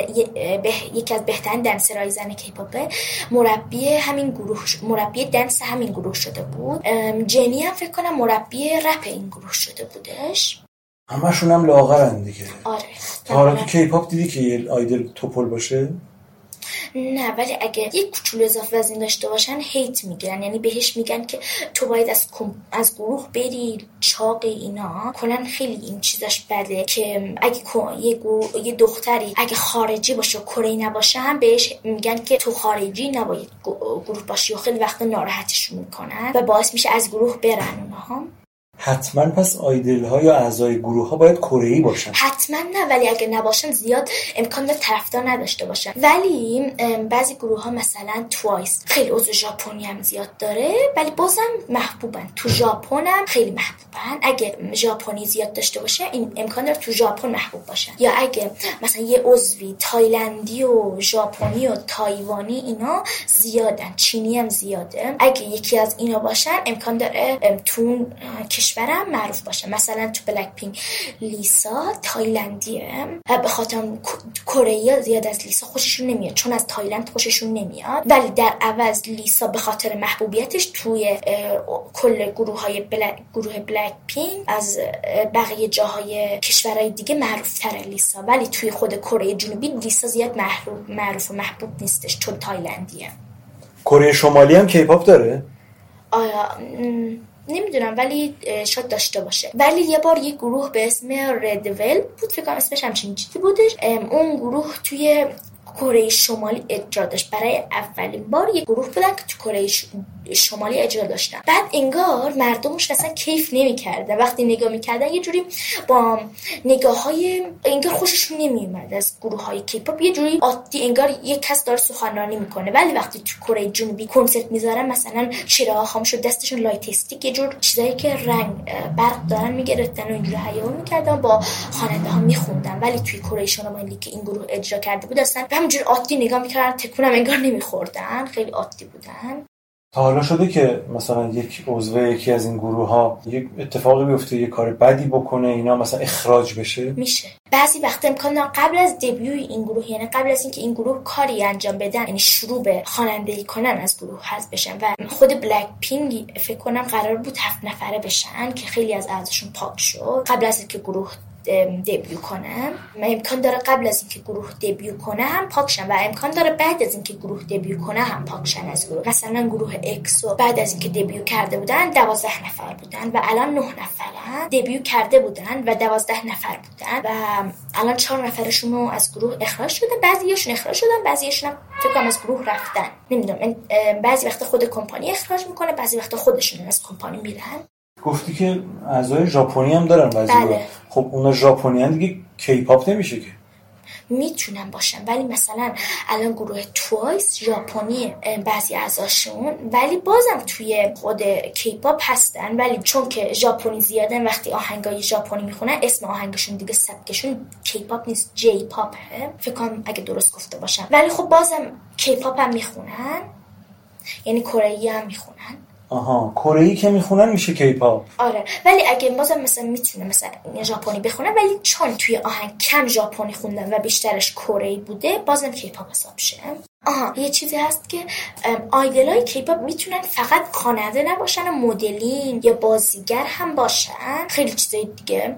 یکی از بهترین دنسرهای زن کیپاپه مربی همین گروه مربی دنس همین گروه شده بود. جنی هم فکر کنم مربی رپ این گروه شده بودش. همشون هم لاغرن دیگه. آره. تا حالا تو کیپاپ دیدی که یه آیدل توپل باشه؟ نه ولی اگه یک کوچولو اضافه وزن داشته باشن هیت می‌گیرن. یعنی بهش میگن که تو باید از از گروه بری چاقی اینا. کلا خیلی این چیزاش بده که اگه یه, گروه- یه دختری اگه خارجی باشه و کره نباشه هم بهش میگن که تو خارجی نباید گروه باشی و خیلی وقت ناراحتش می‌کنن و باعث میشه از گروه برن اونها. حتما پس idol ها یا اعضای گروه ها باید کره ای باشن. حتما نه ولی اگه نباشن زیاد امکان داره طرفدار نداشته باشن. ولی بعضی گروه ها مثلا توایس خیلی عضو ژاپنی هم زیاد داره ولی بازم محبوبن. تو ژاپن هم خیلی محبوبن. اگه ژاپنی زیاد داشته باشه این امکان داره تو ژاپن محبوب باشن. یا اگه مثلا یه عضوی تایلندی و ژاپنی و تایوانی اینا زیادن. چینی هم زیاده. اگه یکی از اینا باشن امکان داره تو کشورم معروف باشه. مثلا تو بلک پینک لیسا تایلندیه. به خاطر کره زیاد از لیسا خوششون نمیاد. چون از تایلند خوششون نمیاد. ولی در عوض لیسا به خاطر محبوبیتش توی کل گروه های بلک گروه بلک پینک از بقیه جاهای کشورهای دیگه معروف تره لیسا. ولی توی خود کره جنوبی لیسا زیاد معروف معروف و محبوب نیستش. چون تایلندیه. کره شمالی هم کیپاپ داره؟ آیا نمی‌دونم ولی شاید داشته باشه. ولی یه بار یه گروه به اسم رد ولوت بود فکر کنم اسمش همچین چیزی بودش. اون گروه توی کره شمالی اجرا داشت. برای اولین بار یه گروه بودن که تو کره شمالی اجرا داشتن. بعد انگار مردمش اصلا کیف نمی‌کردن وقتی نگاه می‌کردن یه جوری با نگاه های انگار خوششون نمیومد از گروه های کیپاپ یه جوری عادی انگار یه کس داره سخنرانی می‌کنه. ولی وقتی تو کره جنوبی کنسرت می‌ذارن مثلا چراغ خاموش و دستشون light یه جور چیزایی که رنگ برق دارن می‌گرفتن و اینجوری هیاهو می‌کردن با خواننده ها میخوندن. ولی توی کره شمالی که این گروه اجرا کرده بود اصلا همینجور عادی نگاه می‌کردن تکونم انگار نمیخوردن. خیلی عادی بودن. تا حالا شده که مثلا یک عضو یکی از این گروه ها یک اتفاقی بیفته یه کار بدی بکنه اینا مثلا اخراج بشه؟ میشه. بعضی وقت امکان قبل از دبیوی این گروه یعنی قبل از اینکه این گروه کاری انجام بدن یعنی شروع به خوانندگی کنن از گروه حذف بشن و خود بلک پینگ فکر کنم قرار بود هفت نفره بشن که خیلی از اعضاشون پاک شد. قبل از اینکه گروه debut کنم. و امکان داره قبل از اینکه گروه debut کنه هم پاک شن و امکان داره بعد از اینکه گروه debut کنه هم پاک شن از گروه. مثلا گروه اکسو بعد از اینکه debut کرده بودن دوازده نفر بودن و الان نه نفرن. debut کرده بودن و دوازده نفر بودن و الان چهار نفرشون رو از گروه اخراج شده. بعضیاشون اخراج شدن بعضیاشون هم فکر کنم از گروه رفتن. نمی‌دونم من- بعضی وقت خود کمپانی اخراج می‌کنه بعضی وقت خودشون از کمپانی میرن. گفتی که اعضای ژاپنی هم دارن بعضی بله. خب اونا ژاپنی دیگه کیپاپ نمیشه که. می‌تونن باشن ولی مثلا الان گروه توایس ژاپنی بعضی ازاشون ولی بازم توی خود کیپاپ هستن ولی چون که ژاپنی زیادن وقتی آهنگای ژاپنی می‌خونن اسم آهنگشون دیگه سبکشون کیپاپ نیست جی پاپه فکر کنم اگه درست گفته باشم. ولی خب بازم کیپاپ هم می‌خونن یعنی کره هم می‌خونن. آها کره ای که می‌خونن میشه کیپاپ آره ولی اگه بازم مثلا می‌تونه مثلا ژاپنی بخونه ولی چون توی آهنگ کم ژاپنی خوندن و بیشترش کره بوده بازم کیپاپ حساب شه آها یه چیزی هست که idol ای کیپاپ می‌تونن فقط خواننده نباشن مدلینگ یا بازیگر هم باشن. خیلی چیزای دیگه.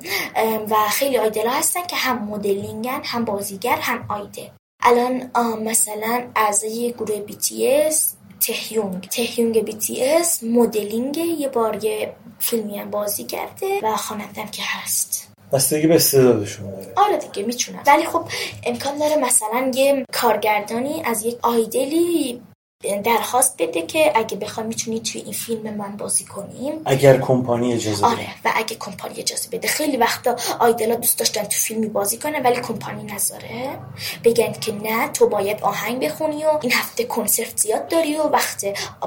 و خیلی idol ا هستن که هم مدلینگن هم بازیگر هم idol الان مثلا اعضای گروه اس تهیونگ تهیونگ بی تی اس مدلینگ یه بار یه فیلمی هم بازی کرده و خوانندم که هست. بستگی به استعدادشون داره. آره دیگه می‌تونن ولی خب امکان داره مثلا یه کارگردانی از یک آیدلی درخواست بده که اگه بخوای می‌تونی توی این فیلم من بازی کنیم اگر کمپانی اجازه بده. آره و اگه کمپانی اجازه بده خیلی وقتا آیدلا دوست داشتن تو فیلمی بازی کنه ولی کمپانی نذاره بگن که نه تو باید آهنگ بخونی و این هفته کنسرت زیاد داری و وقت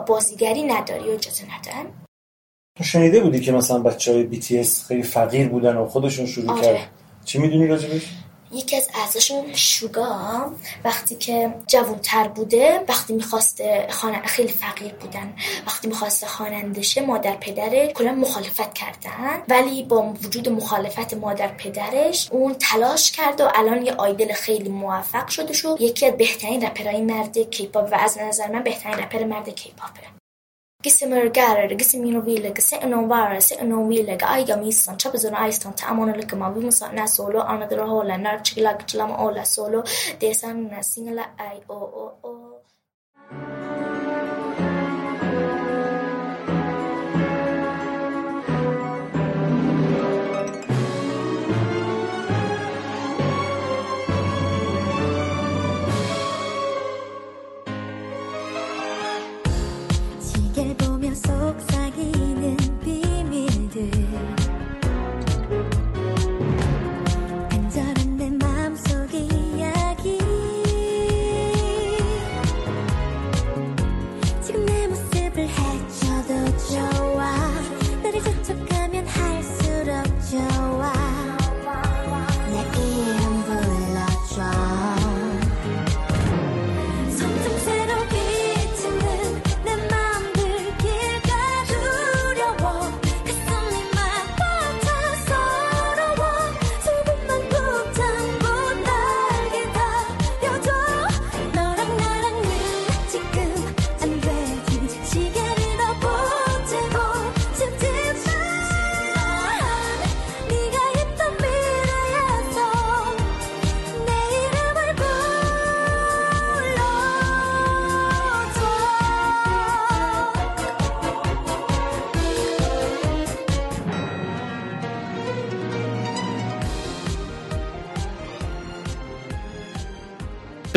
بازیگری نداری و اجازه ندن تو شنیده بودی که مثلا بچه های BTS خیلی فقیر بودن و خودشون شروع آره. کرد چی می‌دونی راجبش؟ یکی از اعضاشون شوگا وقتی که جوانتر بوده وقتی می‌خواسته خانه خیلی فقیر بودن. وقتی می‌خواسته خوانندشه مادر پدره کلا مخالفت کردن. ولی با وجود مخالفت مادر پدرش اون تلاش کرد و الان یه آیدل خیلی موفق شده شو یکی از بهترین رپرهای مرد کیپاپ و از نظر من بهترین رپر مرد کیپاپه Gisse mörgare, gisse minovilege, se non vara, se non vilege, aiga missan, ciò bisogna aistan, ta amone leke ma vi musa na solo, ana dra hola, nar chila chilama ola solo, desan singla ai o o o.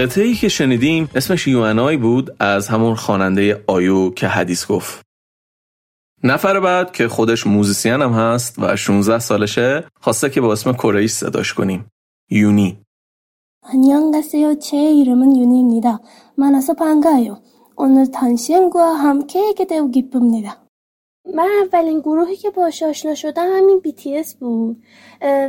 قطعه ای که شنیدیم اسمش یوانای بود از همون خواننده آیو که حدیث گفت نفر بعد که خودش موزیسین هم هست و 16 سالشه خواسته که با اسم کره صداش کنیم یونی 안녕하세요. 제 이름은 윤희입니다. 만나서 반가워요. 오늘 당신과 함께하게 되어 기쁩니다. من اولین گروهی که باهاش آشنا شدم همین BTS بود.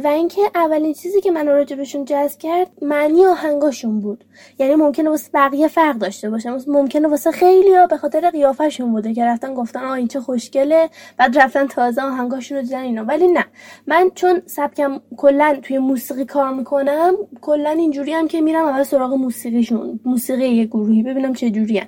و اینکه اولین چیزی که من راجبشون جذب کرد معنی آهنگاشون بود. یعنی ممکنه واسه بقیه فرق داشته باشه. ممکنه واسه خیلی ها به خاطر قیافشون بوده که رفتن گفتن آه این چه خوشگله. بعد رفتن تازه آهنگاشون رو دیدن اینا. ولی نه. من چون سبکم کلا توی موسیقی کار می‌کنم کلا اینجوری هم که میرم اول سراغ موسیقیشون. موسیقی یه گروهی. ببینم چه جوری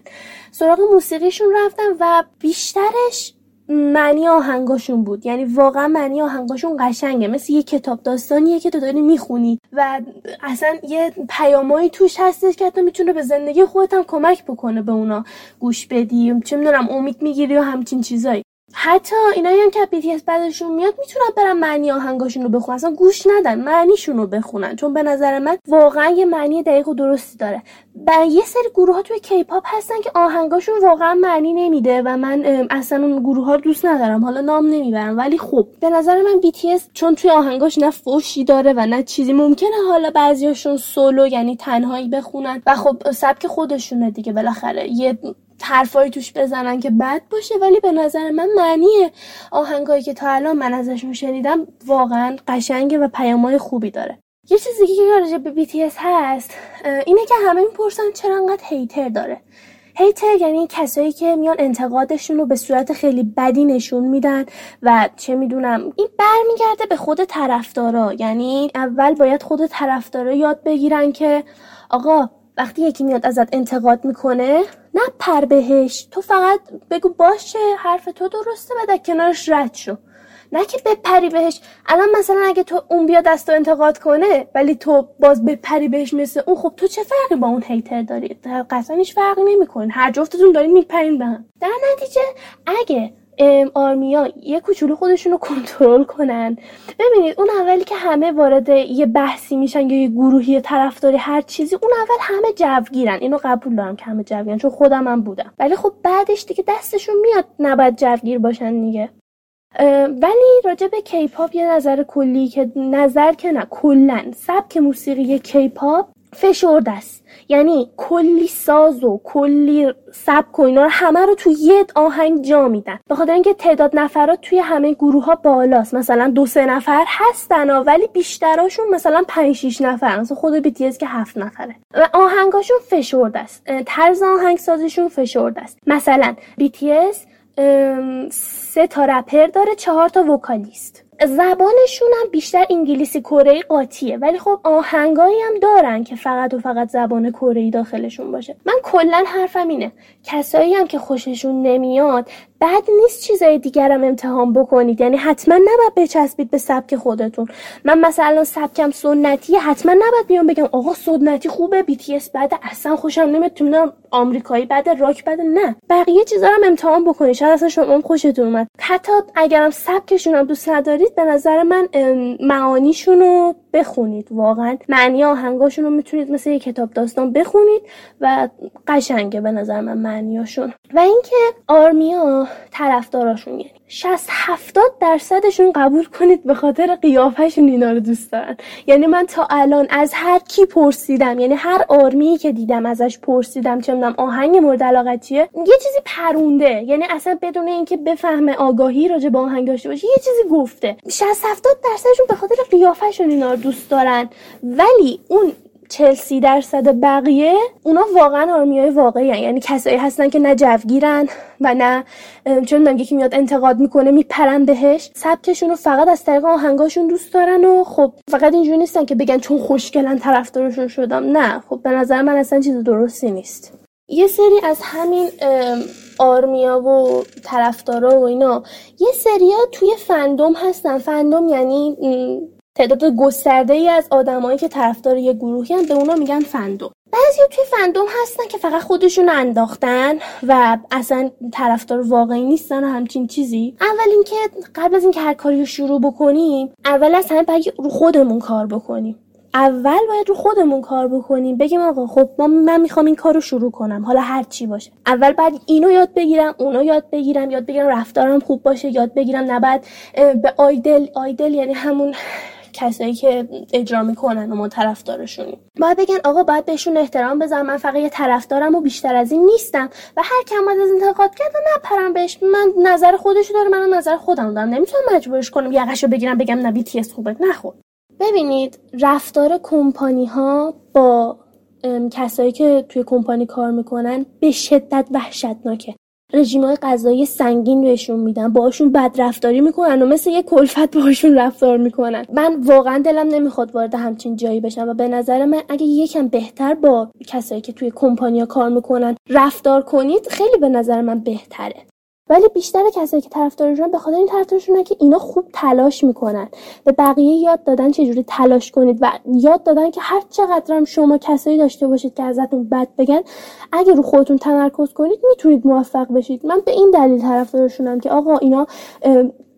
سراغ موسیقیشون رفتم و بیشترش معنی آهنگاشون بود. یعنی واقعا معنی آهنگاشون قشنگه. مثل یه کتاب داستانیه که تو داری می‌خونی و اصلا یه پیامایی توش هستش که حتی می‌تونه به زندگی خودت هم کمک بکنه به اونا. گوش بدی چه می‌دونم امید می‌گیری و همچین چیزایی. حتی اینایی هم که BTS بعدشون میاد می‌تونن برن معنی آهنگاشون رو بخونن. اصلا گوش ندن معنیشون رو بخونن. چون به نظر من واقعا یه معنی دقیق و درستی داره. و یه سری گروه ها توی کیپاپ هستن که آهنگاشون واقعا معنی نمیده و من اصلا اون گروه ها دوست ندارم. حالا نام نمی‌برم ولی خب. به نظر من BTS چون توی آهنگاش نه فوشی داره و نه چیزی ممکنه حالا بعضیاشون سولو یعنی تنهایی بخونن. و خب سبک خودشونه دیگه بالاخره. یه حرفایی توش بزنن که بد باشه ولی به نظر من معنی آهنگایی که تا الان من ازشون شنیدم واقعا قشنگه و پیامای خوبی داره. یه چیزی که راجع به BTS هست اینه که همه می‌پرسن چرا انقدر هیتر داره. هیتر یعنی کسایی که میان انتقادشون رو به صورت خیلی بدی نشون میدن و چه می‌دونم این برمیگرده به خود طرفدارا. یعنی اول باید خود طرفدارا یاد بگیرن که آقا وقتی یکی میاد ازت انتقاد می‌کنه نه پر بهش تو فقط بگو باشه حرف تو درسته و در کنارش رد شو. نه که بپری بهش. الان مثلا اگه تو اون بیاد دست انتقاد کنه ولی تو باز بپری بهش مثل اون خب تو چه فرقی با اون هیتر داری؟ قطعا هیچ فرقی نمی‌کنه. هر جفتتون دارین میپرین به هم. در نتیجه اگه آرمیا یه کوچولو خودشون رو کنترل کنن. ببینید اون اولی که همه وارد یه بحثی میشن یا یه گروهی طرفداری هر چیزی اون اول همه جوگیرن. اینو قبول دارم که همه جوگیرن چون خودم هم بودم. ولی خب بعدش دیگه دستشون میاد نباید جوگیر باشن دیگه. ولی راجع به کیپاپ یه نظر کلی که نظر که نه کلا سبک موسیقی کیپاپ فشرده است. یعنی کلی ساز و کلی سبک و اینا رو همه رو تو یه آهنگ جا میدن. به خاطر اینکه تعداد نفرات توی همه گروه ها بالاست. مثلا دو سه نفر هستن ولی بیشتراشون مثلا 5 6 نفر مثلا خود BTS که هفت نفره. و آهنگاشون فشرده است. طرز آهنگ سازشون فشرده است. مثلا ام، سه تا رپر داره چهار تا وکالیست. زبانشون هم بیشتر انگلیسی کره قاطیه. ولی خب آهنگایی هم دارن که فقط و فقط زبان کره داخلشون باشه. من کلا حرفم اینه. کسایی هم که خوششون نمیاد بد نیست چیزای دیگرم امتحان بکنید. یعنی حتما نباید بچسبید به سبک خودتون. من مثلا سبکم سنتیه حتما نباید بیام بگم آقا سنتی خوبه BTS بده اصلا خوشم نمیاد. آمریکایی بده راک بده نه. بقیه چیزا هم امتحان بکنید. شاید اصلا شما خوشتون اومد. حتی اگرم سبکشون هم دوست ندارید به نظر من معانیشون رو بخونید. واقعا معنی آهنگاشون رو می‌تونید مثل یه کتاب داستان بخونید و قشنگه به نظر من معنیاشون. و اینکه آرمیا طرفداراشون. یعنی 60 70 درصدشون قبول کنید به خاطر قیافشون اینا رو دوست دارن. یعنی من تا الان از هر کی پرسیدم یعنی هر آرمی که دیدم ازش پرسیدم چه می‌دونم آهنگ مورد علاقت چیه یه چیزی پرونده. یعنی اصلا بدون اینکه بفهمه آگاهی راجع به آهنگ داشته باشه یه چیزی گفته. 60 70 درصدشون به خاطر قیافشون اینا رو دوست دارن. ولی اون 40 30 درصد بقیه اونا واقعا آرمیای واقعی هن. یعنی کسایی هستن که نه جوگیرن و نه چون میگه یکی میاد انتقاد می‌کنه میپرن بهش. سبکشون رو فقط از طریق آهنگاشون دوست دارن و خب فقط اینجوری نیستن که بگن چون خوشگلن طرفدارشون شدم. نه خب به نظر من اصلا چیز درستی نیست. یه سری از همین آرمیا و طرفدارا و اینا یه سریا توی فندوم هستن. فندوم یعنی تعداد گسترده ای از آدمایی که طرفدار یه گروهی هم به اونا میگن فندوم بعضی توی فندوم هستن که فقط خودشون انداختن و اصلا طرفدار واقعی نیستن و همچین چیزی. اول اینکه قبل از اینکه هر کاری رو شروع بکنیم اول از همه باید رو خودمون کار بکنیم. اول باید رو خودمون کار بکنیم. بگیم آقا خب ما من می‌خوام این کار رو شروع کنم. حالا هر چی باشه. اول بعد اینو یاد بگیرم اونو یاد بگیرم. یاد بگیرم رفتارم خوب باشه. یاد بگیرم نباید به آیدل آیدل یعنی همون کسایی که اجرا می‌کنن و ما طرفدارشونیم. باید بگن آقا باید بهشون احترام بذارم من فقط یه طرفدارم و بیشتر از این نیستم. و هر کم از انتقاد کرد و نپرم بهش. من نظر خودشو داره من نظر خودم دارم. نمی‌تونم مجبورش کنم یقشو بگیرم بگم نه BTS خوبه. خب ببینید رفتار کمپانی ها با کسایی که توی کمپانی کار می‌کنن به شدت وحشتناکه. رژیم های غذایی سنگین بهشون میدن باشون بد رفتاری می‌کنن و مثل یه کلفت باشون رفتار می‌کنن. من واقعا دلم نمی‌خواد وارد همچین جایی بشم و به نظر من اگه یکم بهتر با کسایی که توی کمپانیا کار می‌کنن رفتار کنید خیلی به نظر من بهتره. ولی بیشتر کسایی که طرفدارشون به خاطر این طرفدارشونن که اینا خوب تلاش می‌کنن. به بقیه یاد دادن چجوری تلاش کنید و یاد دادن که هر چقدر هم شما کسایی داشته باشید که ازتون بد بگن اگه رو خودتون تمرکز کنید می‌تونید موفق بشید. من به این دلیل طرفدارشونم که آقا اینا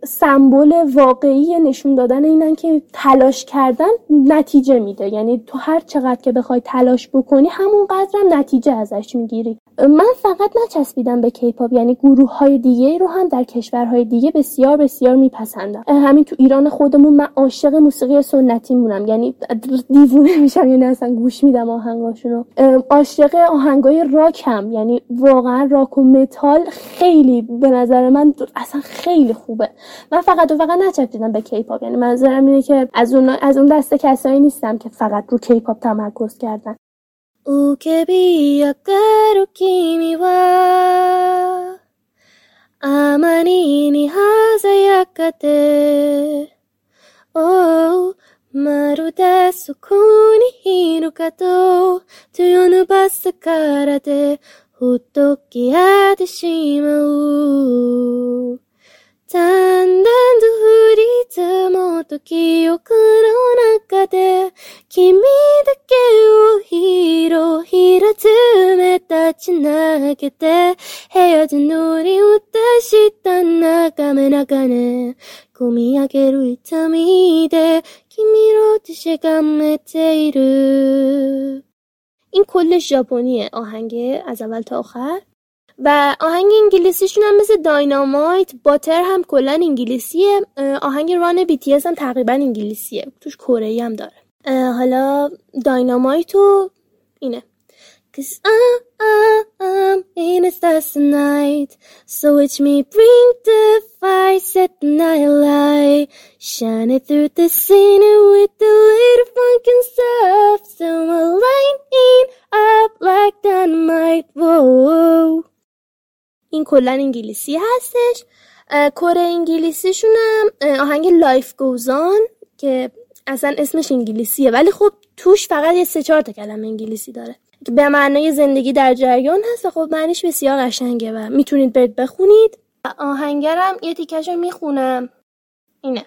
سمبل واقعی نشون دادن اینن که تلاش کردن نتیجه میده. یعنی تو هر چقدر که بخوای تلاش بکنی همون قدرم نتیجه ازش می‌گیری. من فقط نچسبیدم به کیپاپ یعنی گروه های دیگه رو هم در کشورهای دیگه بسیار بسیار میپسندم. همین تو ایران خودمون من عاشق موسیقی سنتی مونم یعنی دیوونه میشم. یعنی اصلا گوش میدم آهنگاشونو. عاشق آهنگای راک هم یعنی واقعا راک و متال خیلی به نظر من اصلا خیلی خوبه. من فقط و فقط نچسبیدم به کیپاپ یعنی منظورم اینه که از اون از اون دسته کسایی نیستم که فقط رو کیپاپ تمرکز کردن 受け火上がる君は、あまりに鮮やかで、Oh まるでそこにいるかと、手を伸ばすからで、ほっとき合ってしまう。 だんだんと降り積もった記憶の中で、君だけを広々爪立ち投げて、部屋で乗り歌したな nagane Kumiyage rui tamide Kimi ro tishegamete iru این کل ژاپنیه آهنگ از اول تا آخر و آهنگ انگلیسیشون هم مثل داینامایت باتر هم کلا انگلیسیه آهنگ ران بی هم تقریبا انگلیسیه توش کره هم داره حالا داینامایت و اینه Cause I'm in a stars tonight So watch me bring the fire, set the night light Shining through the scene with the little funkin' stuff So my lightning up like dynamite Whoa. این کلا انگلیسی هستش. کره انگلیسیشون هم آهنگ لایف گوزان که اصلا اسمش انگلیسیه. ولی خب توش فقط یه سه چهار تا کلمه انگلیسی داره. که به معنای زندگی در جریان هست و خب معنیش بسیار قشنگه و می‌تونید برید بخونید. آهنگرم یه تیکش رو می‌خونم. اینه.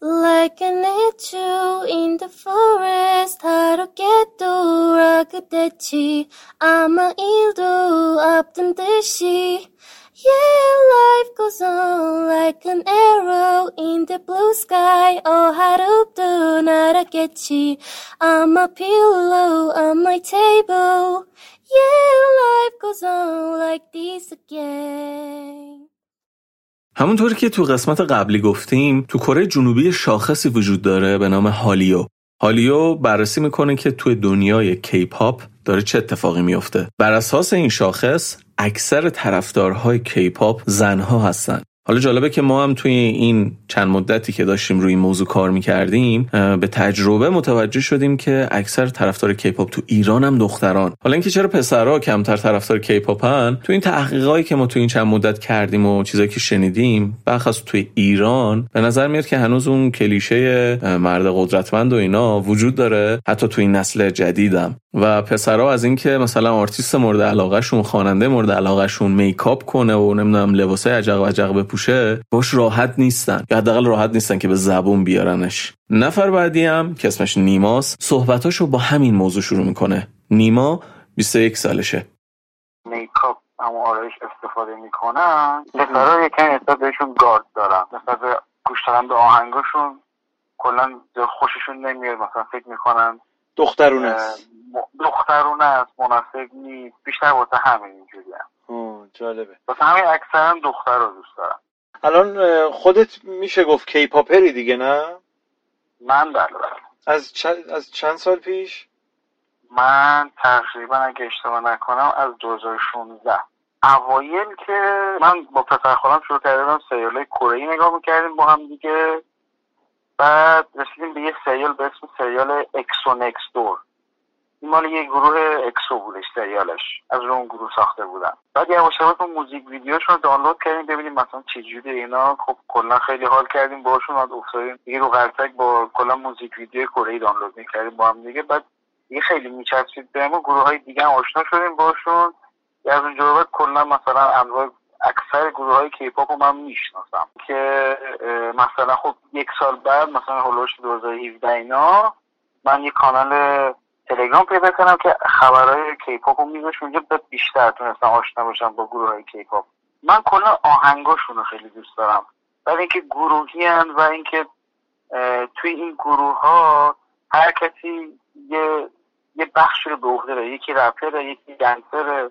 Like an echo in the forest 다루게도 라그댔지 아마 일도 없던 듯이 Yeah, life goes on like an arrow in the blue sky. Oh, 어 하루도 I'm a pillow, on my table. Yeah, life goes on like this again. همونطوری که تو قسمت قبلی گفتیم تو کره جنوبی شاخصی وجود داره به نام هالیو. هالیو بررسی می‌کنه که توی دنیای کیپاپ داره چه اتفاقی میفته بر اساس این شاخص اکثر طرفدارهای کیپاپ زنها هستن. حالا جالبه که ما هم توی این چند مدتی که داشتیم روی این موضوع کار می‌کردیم به تجربه متوجه شدیم که اکثر طرفدار کیپاپ تو ایران هم دختران. حالا اینکه چرا پسرها کمتر طرفدار کیپاپن تو این تحقیقاتی که ما تو این چند مدت کردیم و چیزایی که شنیدیم بخص توی ایران به نظر میاد که هنوز اون کلیشه مرد قدرتمند و اینا وجود داره حتی تو این نسل جدیدم. و پسرها از اینکه مثلا آرتیست مورد علاقهشون خواننده مورد علاقهشون میکاپ کنه و نمی‌دونم لباسای عجق و عجق بپوشه باش راحت نیستن. یا حداقل راحت نیستن که به زبون بیارنش. نفر بعدی هم که اسمش نیماست صحبتاشو با همین موضوع شروع می‌کنه. نیما 21 سالشه. میکاپ اما آرایش استفاده می‌کنن پسرا یکم نسبت بهشون گارد دارن. نسبت به گوش دادن به آهنگاشون کلا خوششون نمیاد مثلا فکر می‌کنن دخترونه. است دخترونه است مناسب نیست. بیشتر واسه همین اینجوری آه، جالبه. واسه همین اکثرا دختر رو دوست دارم الان خودت میشه گفت کیپاپری دیگه نه؟ من بله بله. از چند از چند سال پیش؟ من تقریبا اگه اشتباه نکنم از 2016 اوایل که من با پسر خودم شروع کردم سریال کره نگاه می‌کردیم با هم دیگه. بعد رسیدیم به یه سریال به اسم سریال اکسو نکس دور مال یه گروه اکسو بودش سریالش از اون گروه ساخته بودن. بعد یواش یواش اون موزیک ویدیوشون رو دانلود کردیم ببینیم مثلا چجوری اینا. خب کلا خیلی حال کردیم باشون بعد افتادیم. دیگه رو با کلا موزیک ویدیو کره دانلود می‌کردیم با هم دیگه. بعد دیگه خیلی میچسبید بهمون گروه های دیگه هم آشنا شدیم باشون از اونجا بعد کلا مثلا انواع اکثر گروه های کیپاپ رو من می‌شناسم که مثلا خب یک سال بعد مثلا هلوش 2017 اینا من یه کانال تلگرام پیدا کردم که خبرهای کیپاپ رو میذاشت اونجا بیشتر تونستم آشنا باشم با گروه های کیپاپ من کلا آهنگاشون رو خیلی دوست دارم. بعد اینکه گروهی هن و اینکه توی این گروه ها هر کسی یه یه بخشی رو به عهده داره. یکی رپره یکی دنسره.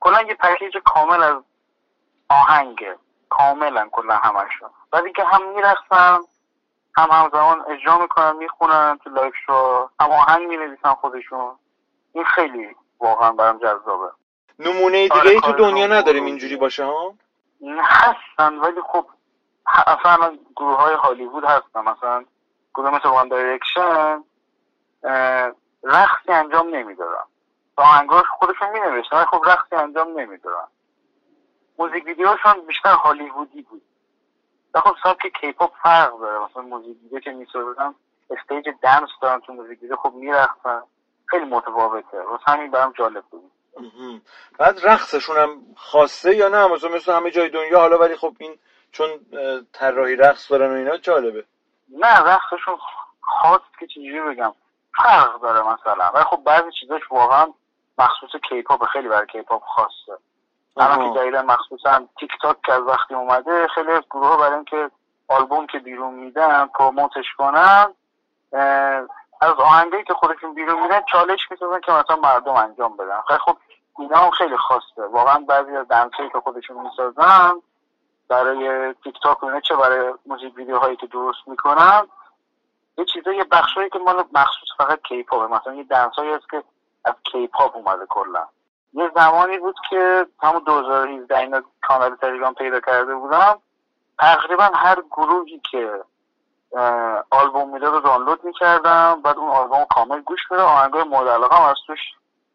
کلا یه پکیج کامل از آهنگه. کاملا کلا همشون. بعد اینکه هم میرقصن هم همزمان اجرا می‌کنن می‌خونن تو لایف شو. هم آهنگ می‌نویسن خودشون. این خیلی واقعا برام جذابه. نمونه دیگه آره، ای تو دنیا. نداریم اینجوری باشه ها؟ هستن ولی خب اصلا گروه های هالیوود هستن. مثلا گروه مثل وان دایرکشن رقصی انجام نمی‌دادن. با آهنگاش خودشون می نوشتن ولی خب رقصی انجام نمی‌دادن. موزیک ویدیوشون بیشتر هالیوودی بود. و خب سبک کیپاپ فرق داره. مثلا موزیک ویدیو که می‌سازن استیج دنس دارن تو موزیک ویدیو خب میرقصن خیلی متفاوته. واسه همین برام جالب بود. بعد رقصشون هم خاصه یا نه؟ مثلا مثل همه جای دنیا حالا ولی خب این چون طراحی رقص دارن و اینا جالبه. نه رقصشون خاص که چجوری بگم فرق داره مثلا. ولی خب بعضی چیزاش واقعا مخصوص کیپاپ خیلی برای کیپاپ خاصه. الان که جدیدا مخصوصا تیک تاک که از وقتی اومده خیلی گروه برای اینکه آلبوم که بیرون میدن پروموتش کنن از آهنگایی که خودشون بیرون میدن چالش می‌سازن که مثلا مردم انجام بدن. خیلی خب اینا هم خیلی خاصه. واقعا بعضی از دنسایی که خودشون می‌سازن برای تیک تاک اینا چه برای موزیک ویدیوهایی که درست می‌کنن یه چیزایی یه بخشایی که مال مخصوص فقط کیپاپه مثلا یه دنسایی هست که از کیپاپ اومده کلا. یه زمانی بود که همون 2017 اینا کانال تلگرام پیدا کرده بودم تقریبا هر گروهی که آلبوم میده رو دانلود می‌کردم بعد اون آلبوم کامل گوش میدم آهنگای مورد علاقه هم از توش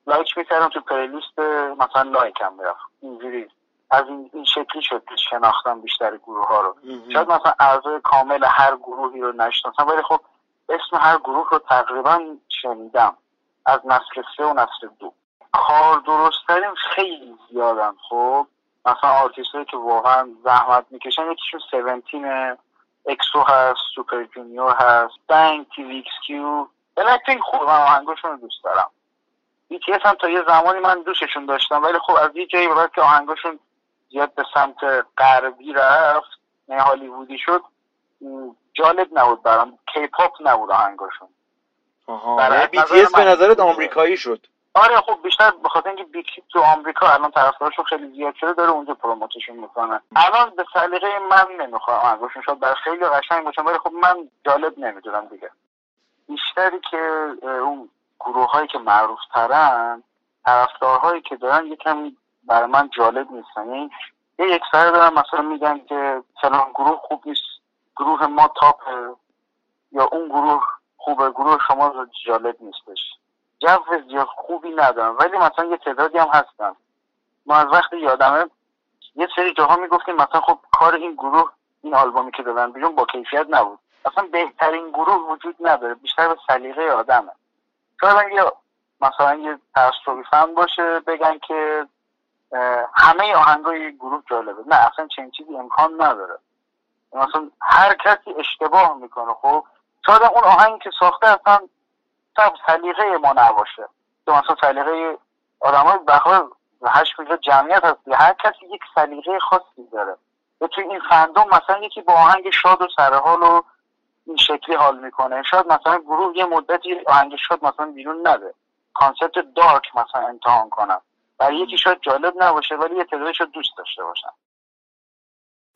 لایک می‌کردم تو پلیلیست مثلا لایک هم می‌رفت. اینجوری. از این, این شکلی شد که شناختم بیشتر گروه ها رو شاید مثلا اعضای کامل هر گروهی رو نشناسم ولی خب اسم هر گروه رو تقریبا شنیدم. از نسل سه و نسل دو. کار درستترین خیلی زیادن خب؟ مثلا آرتیست هایی که واقعا زحمت می‌کشن یکیشون سیونتینه اکسو هست سوپر جونیور هست بنگ تی وی ایکس کیو. بلکپینک خوب من آهنگاشون رو دوست دارم. BTS هم تا یه زمانی من دوستشون داشتم ولی خب از یه جایی بعد که آهنگاشون زیاد به سمت غربی رفت نه هالیوودی شد جالب نبود برام کیپاپ نبود آهنگاشون. آها BTS به نظرت آمریکایی شد. آره خب بیشتر به خاطر اینکه بیتی تو آمریکا الان طرفدارشون خیلی زیاد شده داره اونجا پروموتشون می‌کنن الان به سلیقه من نمی‌خوام. آهنگاشون شاید برای خیلی قشنگ باشن ولی خب من جالب نمی‌دونم دیگه. بیشتری که اون گروه هایی که معروف ترن طرفدارهایی که دارن یکم برای من جالب نیستن. یعنی یه یک سره دارن مثلا میگن که فلان گروه خوب نیست گروه ما تاپه یا اون گروه خوبه گروه شما جالب نیستش. جو زیاد خوبی ندارم. ولی مثلا یه تعدادی هم هستن. ما از وقتی یادمه یه سری جاها می‌گفتیم مثلا خب کار این گروه این آلبومی که دادن بیرون با کیفیت نبود. اصلا بهترین گروه وجود نداره بیشتر به سلیقه آدمه. شاید یه مثلا یه تعصبی فهم باشه بگن که همه آهنگای گروه جالبه. نه اصلا چنین چیزی امکان نداره. مثلا هر کسی اشتباه می‌کنه. خب شاید اون آهنگی که ساخته اصلا تا سلیقه ما نباشه. تو مثلا سلیقه آدم های بخواه هشت میلیون جمعیت هست دیگه. هر کسی یک سلیقه خاصی داره. و توی این فندوم مثلا یکی با آهنگ شاد و سرحال و این شکلی حال می‌کنه. شاید مثلا گروه یه مدتی آهنگ شاد مثلا بیرون نده کانسپت دارک مثلا امتحان کنم برای یکی شاید جالب نباشه ولی یه تعدادش دوست داشته باشن.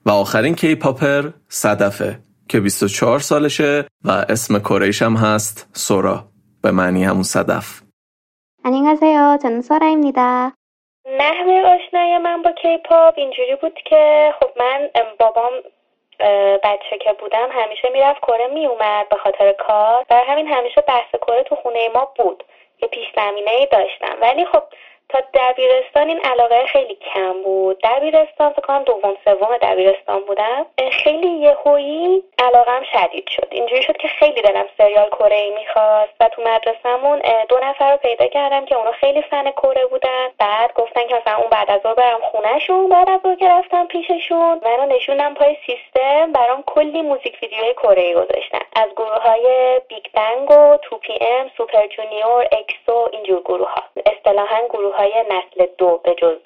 و آخرین کیپاپر صدفه که 24 سالشه و اسم کریش هم هست سورا. به معنی همون صدف 안녕하세요. 저는 소라입니다. نحوه آشنایی من با کیپاپ اینجوری بود که خب من ام، بابام اه، بچه که بودم همیشه میرفت کره میومد به خاطر کار برای همین همیشه بحث کره تو خونه ما بود یه پیش زمینه ای داشتم ولی خب تا دبیرستان این علاقه خیلی کم بود. دبیرستان فکر کنم دوم سوم دبیرستان بودم. خیلی یهویی علاقم شدید شد. اینجوری شد که خیلی دلم سریال کره ای می‌خواست و تو مدرسهمون دو نفر رو پیدا کردم که اونا خیلی فن کره بودن. بعد گفتن که مثلا اون بعد از ظهر برم خونهشون بعد از ظهر که رفتم پیششون. منو نشوندن پای سیستم برام کلی موزیک ویدیوهای کره ای گذاشتن. از گروه های Big Bang و 2PM Super Junior EXO اینجور گروه ها اصطلاحا گروه های نسل دو به جز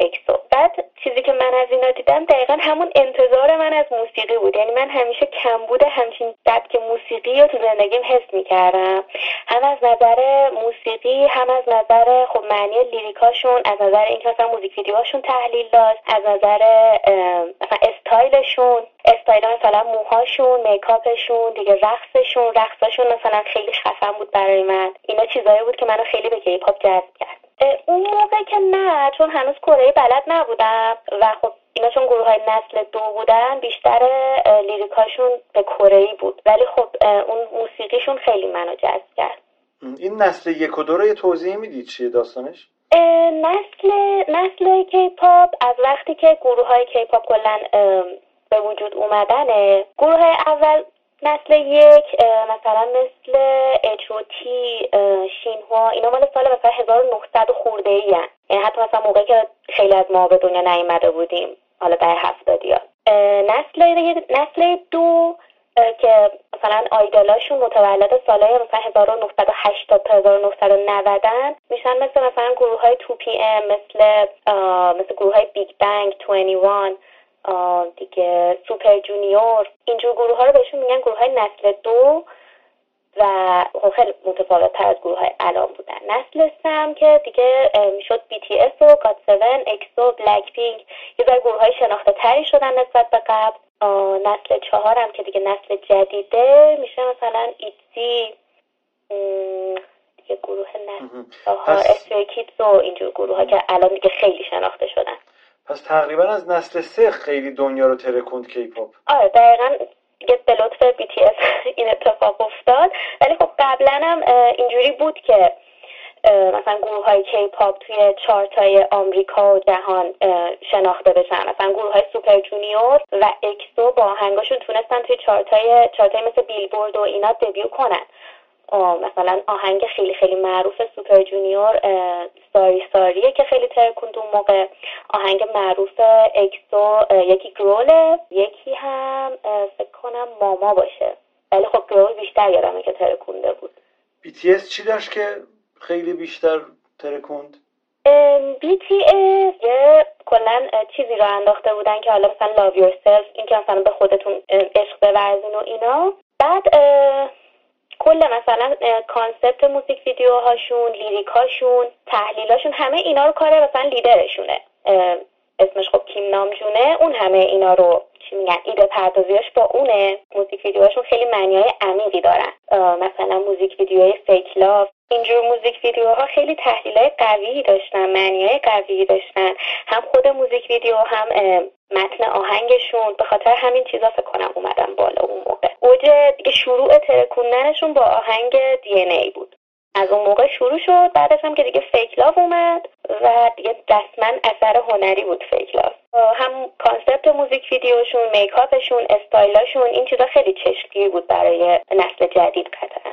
EXO بعد چیزی که من از اینا دیدم دقیقا همون انتظار من از موسیقی بود. یعنی من همیشه کم بوده همچین سبک موسیقی رو تو زندگیم حس می‌کردم. هم از نظر موسیقی هم از نظر خب معنی lyric اشون از نظر اینکه مثلا موزیک ویدیوهاشون تحلیل داشت از نظر مثلا استایلشون استایل مثلا موهاشون makeup شون دیگه رقصشون رقصاشون مثلا خیلی خفن بود برای من. اینا چیزایی بود که منو خیلی به کیپاپ جذب کرد. اون موقع که نه چون هنوز کره بلد نبودم و خب اینا چون گروه های نسل دو بودن بیشتر لیریکاشون به کره بود. ولی خب اون موسیقیشون خیلی منو جذب کرد. این نسل یک و دو رو یه توضیح می‌دید چیه داستانش؟ نسل نسل کیپاپ از وقتی که گروه های کیپاپ کلا به وجود اومدنه گروه های اول نسل یک مثلا مثل اچوتی شینهوا اینا مال سال مثلا 1900 خورده ای یعنی حتی مثلا موقعی که خیلی از ما به دنیا نیومده بودیم حالا در هفتادی ها نسل نسل دو که مثلا idol اشون متولد سالهای مثلا 1980 تا 1990 میشن مثل مثلا گروه های 2PM مثل اه، مثل گروه های Big Bang 2NE1 آه، دیگه Super Junior. اینجور گروه ها رو بهشون میگن گروه های نسل دو و خب خیلی متفاوت تر از گروه های الان بودن. نسل سه هم که دیگه می‌شد BTS و GOT7 EXO BLACKPINK یه ذره گروه های شناخته تری شدن نسبت به قبل. نسل چهار هم که دیگه نسل جدیده میشه مثلا ایتزی دیگه گروه نسل چهار و اینجور گروه ها که الان دیگه خیلی شناخته شدن. پس تقریبا از نسل سه خیلی دنیا رو ترکوند کیپاپ آره دقیقا به لطف BTS این اتفاق افتاد. ولی خب قبلا هم اینجوری بود که مثلا گروه های کی پاپ توی چارت های آمریکا و جهان شناخته بشن. مثلا گروه های Super Junior و EXO با آهنگاشون تونستن توی چارت های, چارت های مثل بیلبورد و اینا debut کنن. مثلا آهنگ خیلی خیلی معروف Super Junior Sorry Sorry ه که خیلی ترکوند اون موقع. آهنگ معروف EXO یکی Growl ه یکی هم فکر کنم MAMA باشه. ولی خب Growl بیشتر یادمه که ترکونده بود. BTS چی داشت که خیلی بیشتر ترکوند؟ BTS یه کلا چیزی رو انداخته بودن که حالا مثلا love yourself این که مثلا به خودتون عشق بورزین و اینا. بعد کل مثلا concept موزیک ویدیوهاشون lyric اشون تحلیلاشون همه اینا رو کار مثلا لیدرشونه. اسمش خب کیم نامجونه اون همه اینا رو چی میگن ایده پردازیاش با اونه. موزیک ویدیوهاشون خیلی معنیهای عمیقی دارن. مثلا موزیک ویدیوهای Fake Love اینجور موزیک ویدیوها خیلی تحلیل های قوی داشتن معنی های قوی داشتن. هم خود موزیک ویدیو هم متن آهنگشون. به خاطر همین چیزا فکر کنم اومدن بالا اون موقع. اوج شروع ترکوندنشون با آهنگ DNA بود. از اون موقع شروع شد. بعدش هم که دیگه Fake Love اومد و دیگه رسما اثر هنری بود Fake Love. هم concept موزیک ویدیوشون makeup شون استایلاشون این چیزا خیلی چشمگیر بود برای نسل جدید قطعا.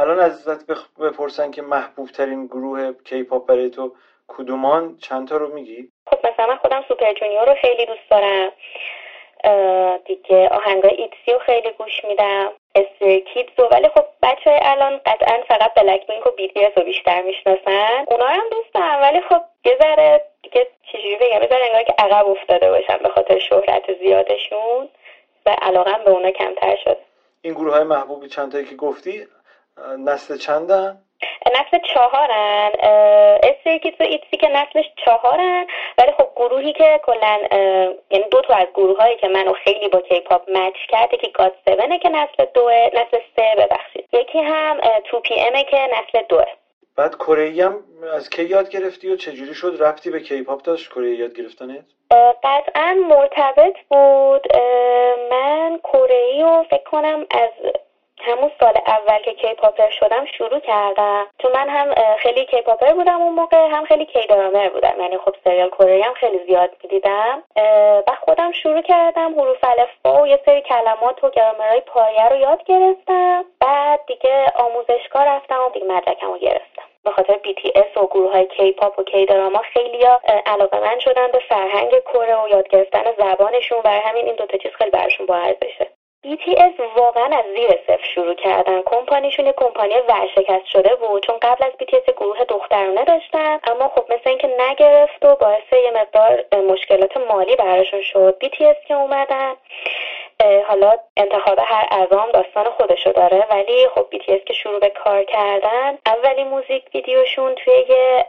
الان ازت بپرسن که محبوب ترین گروه کیپاپ برای تو کدومان؟ چند تا رو میگی؟ خب مثلا من خودم Super Junior رو خیلی دوست دارم. دیگه آهنگای ITZY رو خیلی گوش میدم. Stray Kids رو. ولی خب بچه های الان قطعا فقط BLACKPINK و BTS رو بیشتر می‌شناسن. اونا هم دوست دارم ولی خب یه ذره دیگه چجوری بگم یه انگار که عقب افتاده باشن به خاطر شهرت زیادشون و علاقم به اونا کمتر شد این گروه های محبوبی چند تایی که گفتی؟ نسل چندن؟ نسل چهارن. Stray Kids و ITZY که نسلش چهارن ولی خب گروهی که کلا یعنی دو تا از گروه هایی که منو خیلی با کیپاپ match کرده که GOT7 که نسل دوه نسل سه ببخشید. یکی هم 2PM ه که نسل دوه. بعد کره هم از کی یاد گرفتی و چجوری شد ربطی به کیپاپ داشت؟ کره یاد گرفتنت؟ قطعا مرتبط بود. من کره رو فکر کنم از همون سال اول که کیپاپر شدم شروع کردم. چون من هم خیلی کیپاپر بودم اون موقع هم خیلی کی درامر بودم. یعنی خب سریال کره هم خیلی زیاد می‌دیدم و خودم شروع کردم حروف الفبا و یه سری کلمات و گرامرهای پایه رو یاد گرفتم. بعد دیگه آموزشگاه رفتم و دیگه مدرکم رو گرفتم. به خاطر BTS و گروه های کی پاپ و کی دراما خیلی علاقه من شدن به فرهنگ کره و یاد گرفتن زبانشون. برای همین این دوتا چیز خیلی براشون با ارزشه BTS واقعا از زیر صفر شروع کردن. کمپانیشون یه کمپانی ورشکست شده بود. چون قبل از BTS گروه دخترانه داشتن. اما خب مثل اینکه نگرفت و باعث یه مقدار مشکلات مالی براشون شد BTS که اومدن. حالا انتخاب هر اعضام داستان خودشو داره ولی خب BTS که شروع به کار کردن اولین موزیک ویدیوشون توی یه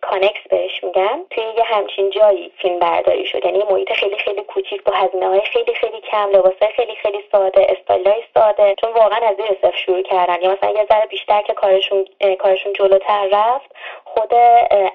کانکس بهش میگن توی یه همچین جایی فیلم برداری شد. یعنی محیط خیلی خیلی کوچیک با هزینه های خیلی خیلی کم لباسای خیلی خیلی ساده استایلای ساده. چون واقعا از زیر صفر شروع کردن. یا مثلا یه ذره بیشتر که کارشون کارشون جلوتر رفت خود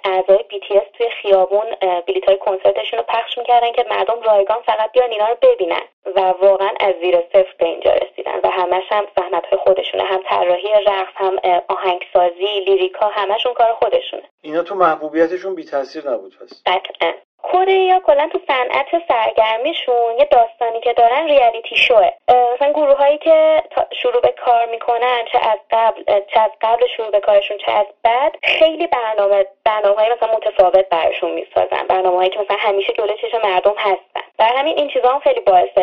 اعضای BTS توی خیابون بلیط های کنسرتشون رو پخش می‌کردن که مردم رایگان فقط بیان اینا رو ببینن و واقعا از زیر صفر به اینجا رسیدن و همش هم زحمت های خودشونه هم طراحی رقص هم آهنگسازی لیریکا همشون کار خودشونه. اینا تو محبوبیتشون بی تاثیر نبود پس. قطعا کره کلا تو صنعت سرگرمیشون یه داستانی که دارن ریالیتی شوه مثلا گروه هایی که شروع به کار می‌کنن چه از قبل چه از قبل شروع به کارشون چه از بعد خیلی برنامه برنامه های مثلا متفاوت براشون می‌سازن. برنامه هایی که مثلا همیشه جلوی چشم مردم هستن. برای همین این چیزا هم خیلی باعث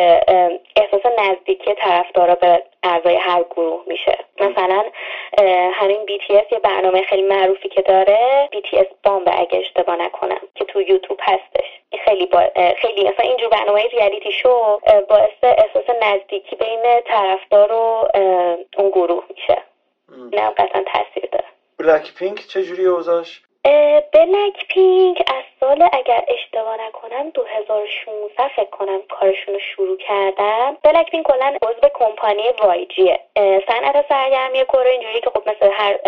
احساس نزدیکی طرفدارا به اعضای هر گروه میشه. مثلا همین BTS یه برنامه خیلی معروفی که داره. BTS بامب اگه اشتباه نکنم که تو یوتیوب هستش. این خیلی با... خیلی مثلا اینجور برنامه ریالیتی شو باعث احساس نزدیکی بین طرفدار و اون گروه میشه. هم قطعا تاثیر داره. بلک پینک چجوری اوضاعش؟ اه، بلک پینک از سال اگر اشتباه نکنم 2016 فکر کنم کارشون رو شروع کردن بلک پینک کلا عضو کمپانی وایجیه. صنعت سرگرمی کره اینجوری که خب مثل هر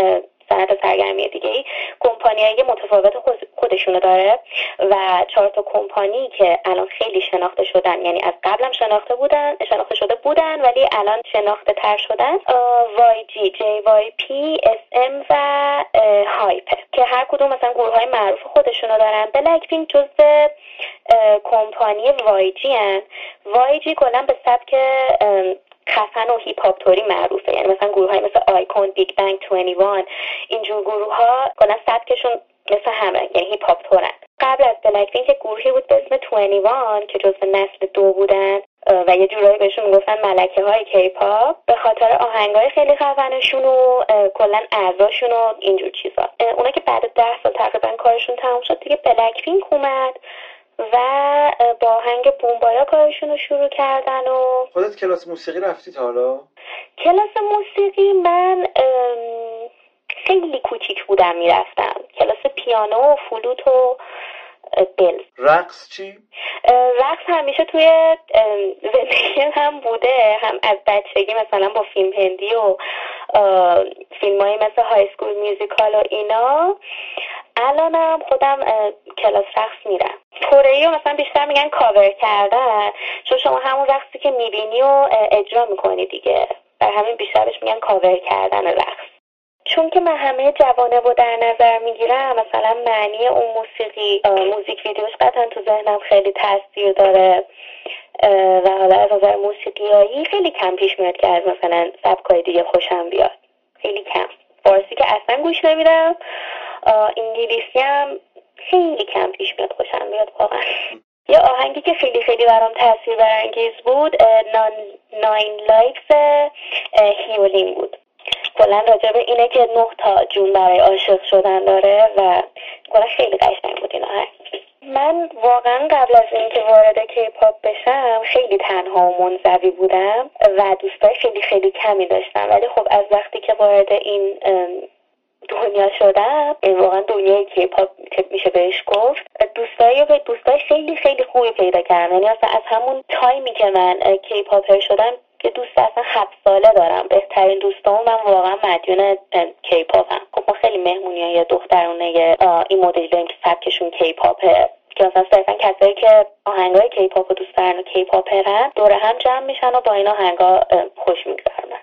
صنعت سرگرمی دیگه ای. کمپانی های متفاوت خود- خودشونو داره و چهار تا کمپانی که الان خیلی شناخته شدن یعنی از قبلم شناخته بودن شناخته شده بودن ولی الان شناخته تر شدن. وای جی جی وای پی اس ام و اه، HYBE ه که هر کدوم مثلا گروه های معروف خودشونو دارن. BLACKPINK اه، کمپانی YG هن. YG کلا به سبک خفن و هیپ هاپ توری معروفه. یعنی مثلا گروه های مثل iKON Big Bang 2NE1 اینجور گروه ها کلا سبکشون مثل همه یعنی هیپ هاپ تورن قبل از BLACKPINK گروهی بود به اسم 2NE1 که جزو نسل دو بودن و یه جورایی بهشون می‌گفتن ملکه های کیپاپ به خاطر آهنگای خیلی خفنشون و کلا اعضاشون و اینجور چیزا. اونا که بعد ده سال تقریبا کارشون تموم شد دیگه BLACKPINK اومد. و با آهنگ بومبایا کارشون رو شروع کردن و خودت کلاس موسیقی رفتی تا حالا؟ کلاس موسیقی من خیلی کوچیک بودم می‌رفتم. کلاس پیانو و فلوت و بل رقص چی؟ رقص همیشه توی زندگی هم بوده. هم از بچگی مثلا با فیلم هندی و فیلم های مثل های سکول میوزیکال و اینا. الانم خودم کلاس رقص میرم. کره رو مثلا بیشتر میگن کاور کردن. چون شما همون رقصی که می‌بینی و اجرا می‌کنی دیگه. بر همین بیشتر بهش میگن کاور کردن رقص. چون که من همه جوانه رو در نظر می‌گیرم مثلا معنی اون موسیقی موزیک ویدیوش قطعا تو ذهنم خیلی تاثیر داره. و حالا از نظر موسیقیایی خیلی کم پیش میاد که از مثلا سبکای دیگه خوشم بیاد. خیلی کم. فارسی که اصلا گوش نمیدم. انگلیسی هم خیلی کم پیش میاد خوشم بیاد واقعا. یه آهنگی که خیلی خیلی برام تاثیر برانگیز بود Nine Lives اه، Hyolyn بود. کلا راجع به اینه که نه تا جون برای عاشق شدن داره و کلا خیلی قشنگ بود این آهنگ. من واقعا قبل از اینکه وارد کیپاپ بشم خیلی تنها و منزوی بودم و دوستای خیلی خیلی کمی داشتم. ولی خب از وقتی که وارد این دنیا شدم این واقعا دنیای کیپاپ که میشه بهش گفت. دوستایی به دوستای خیلی خیلی خوبی پیدا کردم یعنی اصلا از همون time ی که من K-popper شدم که دوست اصلا هفت ساله دارم. بهترین دوستامو من واقعا مدیون کیپاپم خب ما خیلی مهمونی های دخترونه این مدل داریم که سبکشون کیپاپه که مثلا صرفا کسایی که آهنگای کیپاپ دوست دارن و K-popper ن دور هم جمع میشن و با این آهنگا خوش میگذرونن.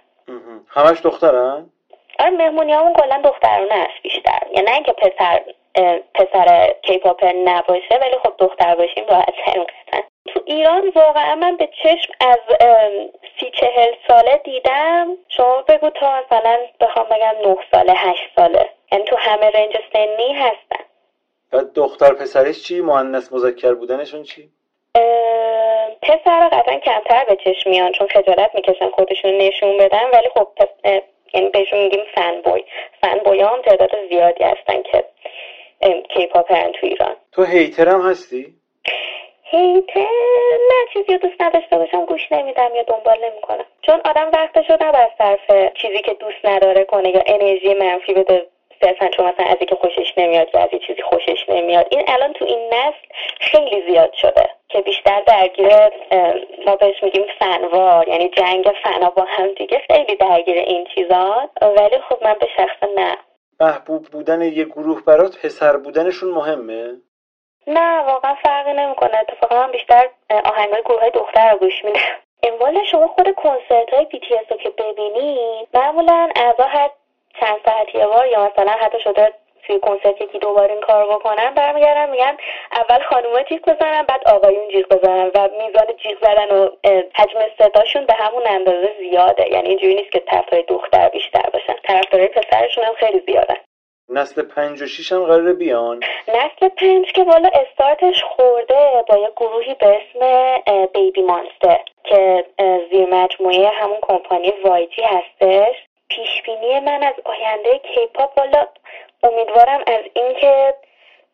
همش دخترن؟ آره مهمونی همون کلا دخترانه است بیشتر. یعنی نه اینکه پسر پسر کیپاپر نباشه ولی خب دختر باشیم راحت ترین تو ایران واقعا من به چشم از سی چهل ساله دیدم. شما بگو تا مثلا بخوام بگم نه ساله هشت ساله. یعنی تو همه رنج سنی هستن. بعد دختر پسرش چی؟ مؤنث مذکر بودنشون چی؟ پسر قطعا کمتر به چشم میان چون خجالت می‌کشن خودشون نشون بدن. ولی خب یعنی بهشون میگیم فن بوی فن بوی هم تعداد زیادی هستن که کیپاپرن تو ایران. تو هیتر هم هستی؟ هیته نه چیزی رو دوست نداشته باشم گوش نمیدم یا دنبال نمی‌کنم. چون آدم وقتش رو نباید صرف چیزی که دوست نداره کنه یا انرژی منفی بده صرفا چون مثلا از اینکه خوشش نمیاد یا از یه چیزی خوشش نمیاد این الان تو این نسل خیلی زیاد شده که بیشتر درگیر ما بهش میگیم فنوار یعنی جنگ فنا با هم دیگه خیلی درگیر این چیزان ولی خب من به شخص نه. محبوب بودن یه گروه برات پسر بودنشون مهمه؟ نه واقعا فرقی نمی‌کنه. اتفاقا من بیشتر آهنگای گروه های دختر رو گوش میدم. اموالا شما خود کنسرت های BTS رو که ببینید معمولا اعضا هر چند ساعت یه بار یا مثلا حتی شده توی کنسرت یکی دو بار این کار بکنن برمیگردن میگن اول خانوما جیغ بزنن بعد آقایون جیغ بزنن و میزان جیغ زدن و حجم صداشون به همون اندازه زیاده. یعنی اینجوری نیست که طرفدار دختر بیشتر باشن. طرفدارای پسرشون هم خیلی زیادن. نسل پنج و شیش هم قراره بیان؟ نسل پنج که والا استارتش خورده با یه گروهی به اسم بیبی مانستر که زیر مجموعه همون کمپانی وایجی هستش. پیش بینی من از آینده کیپاپ والا امیدوارم از اینکه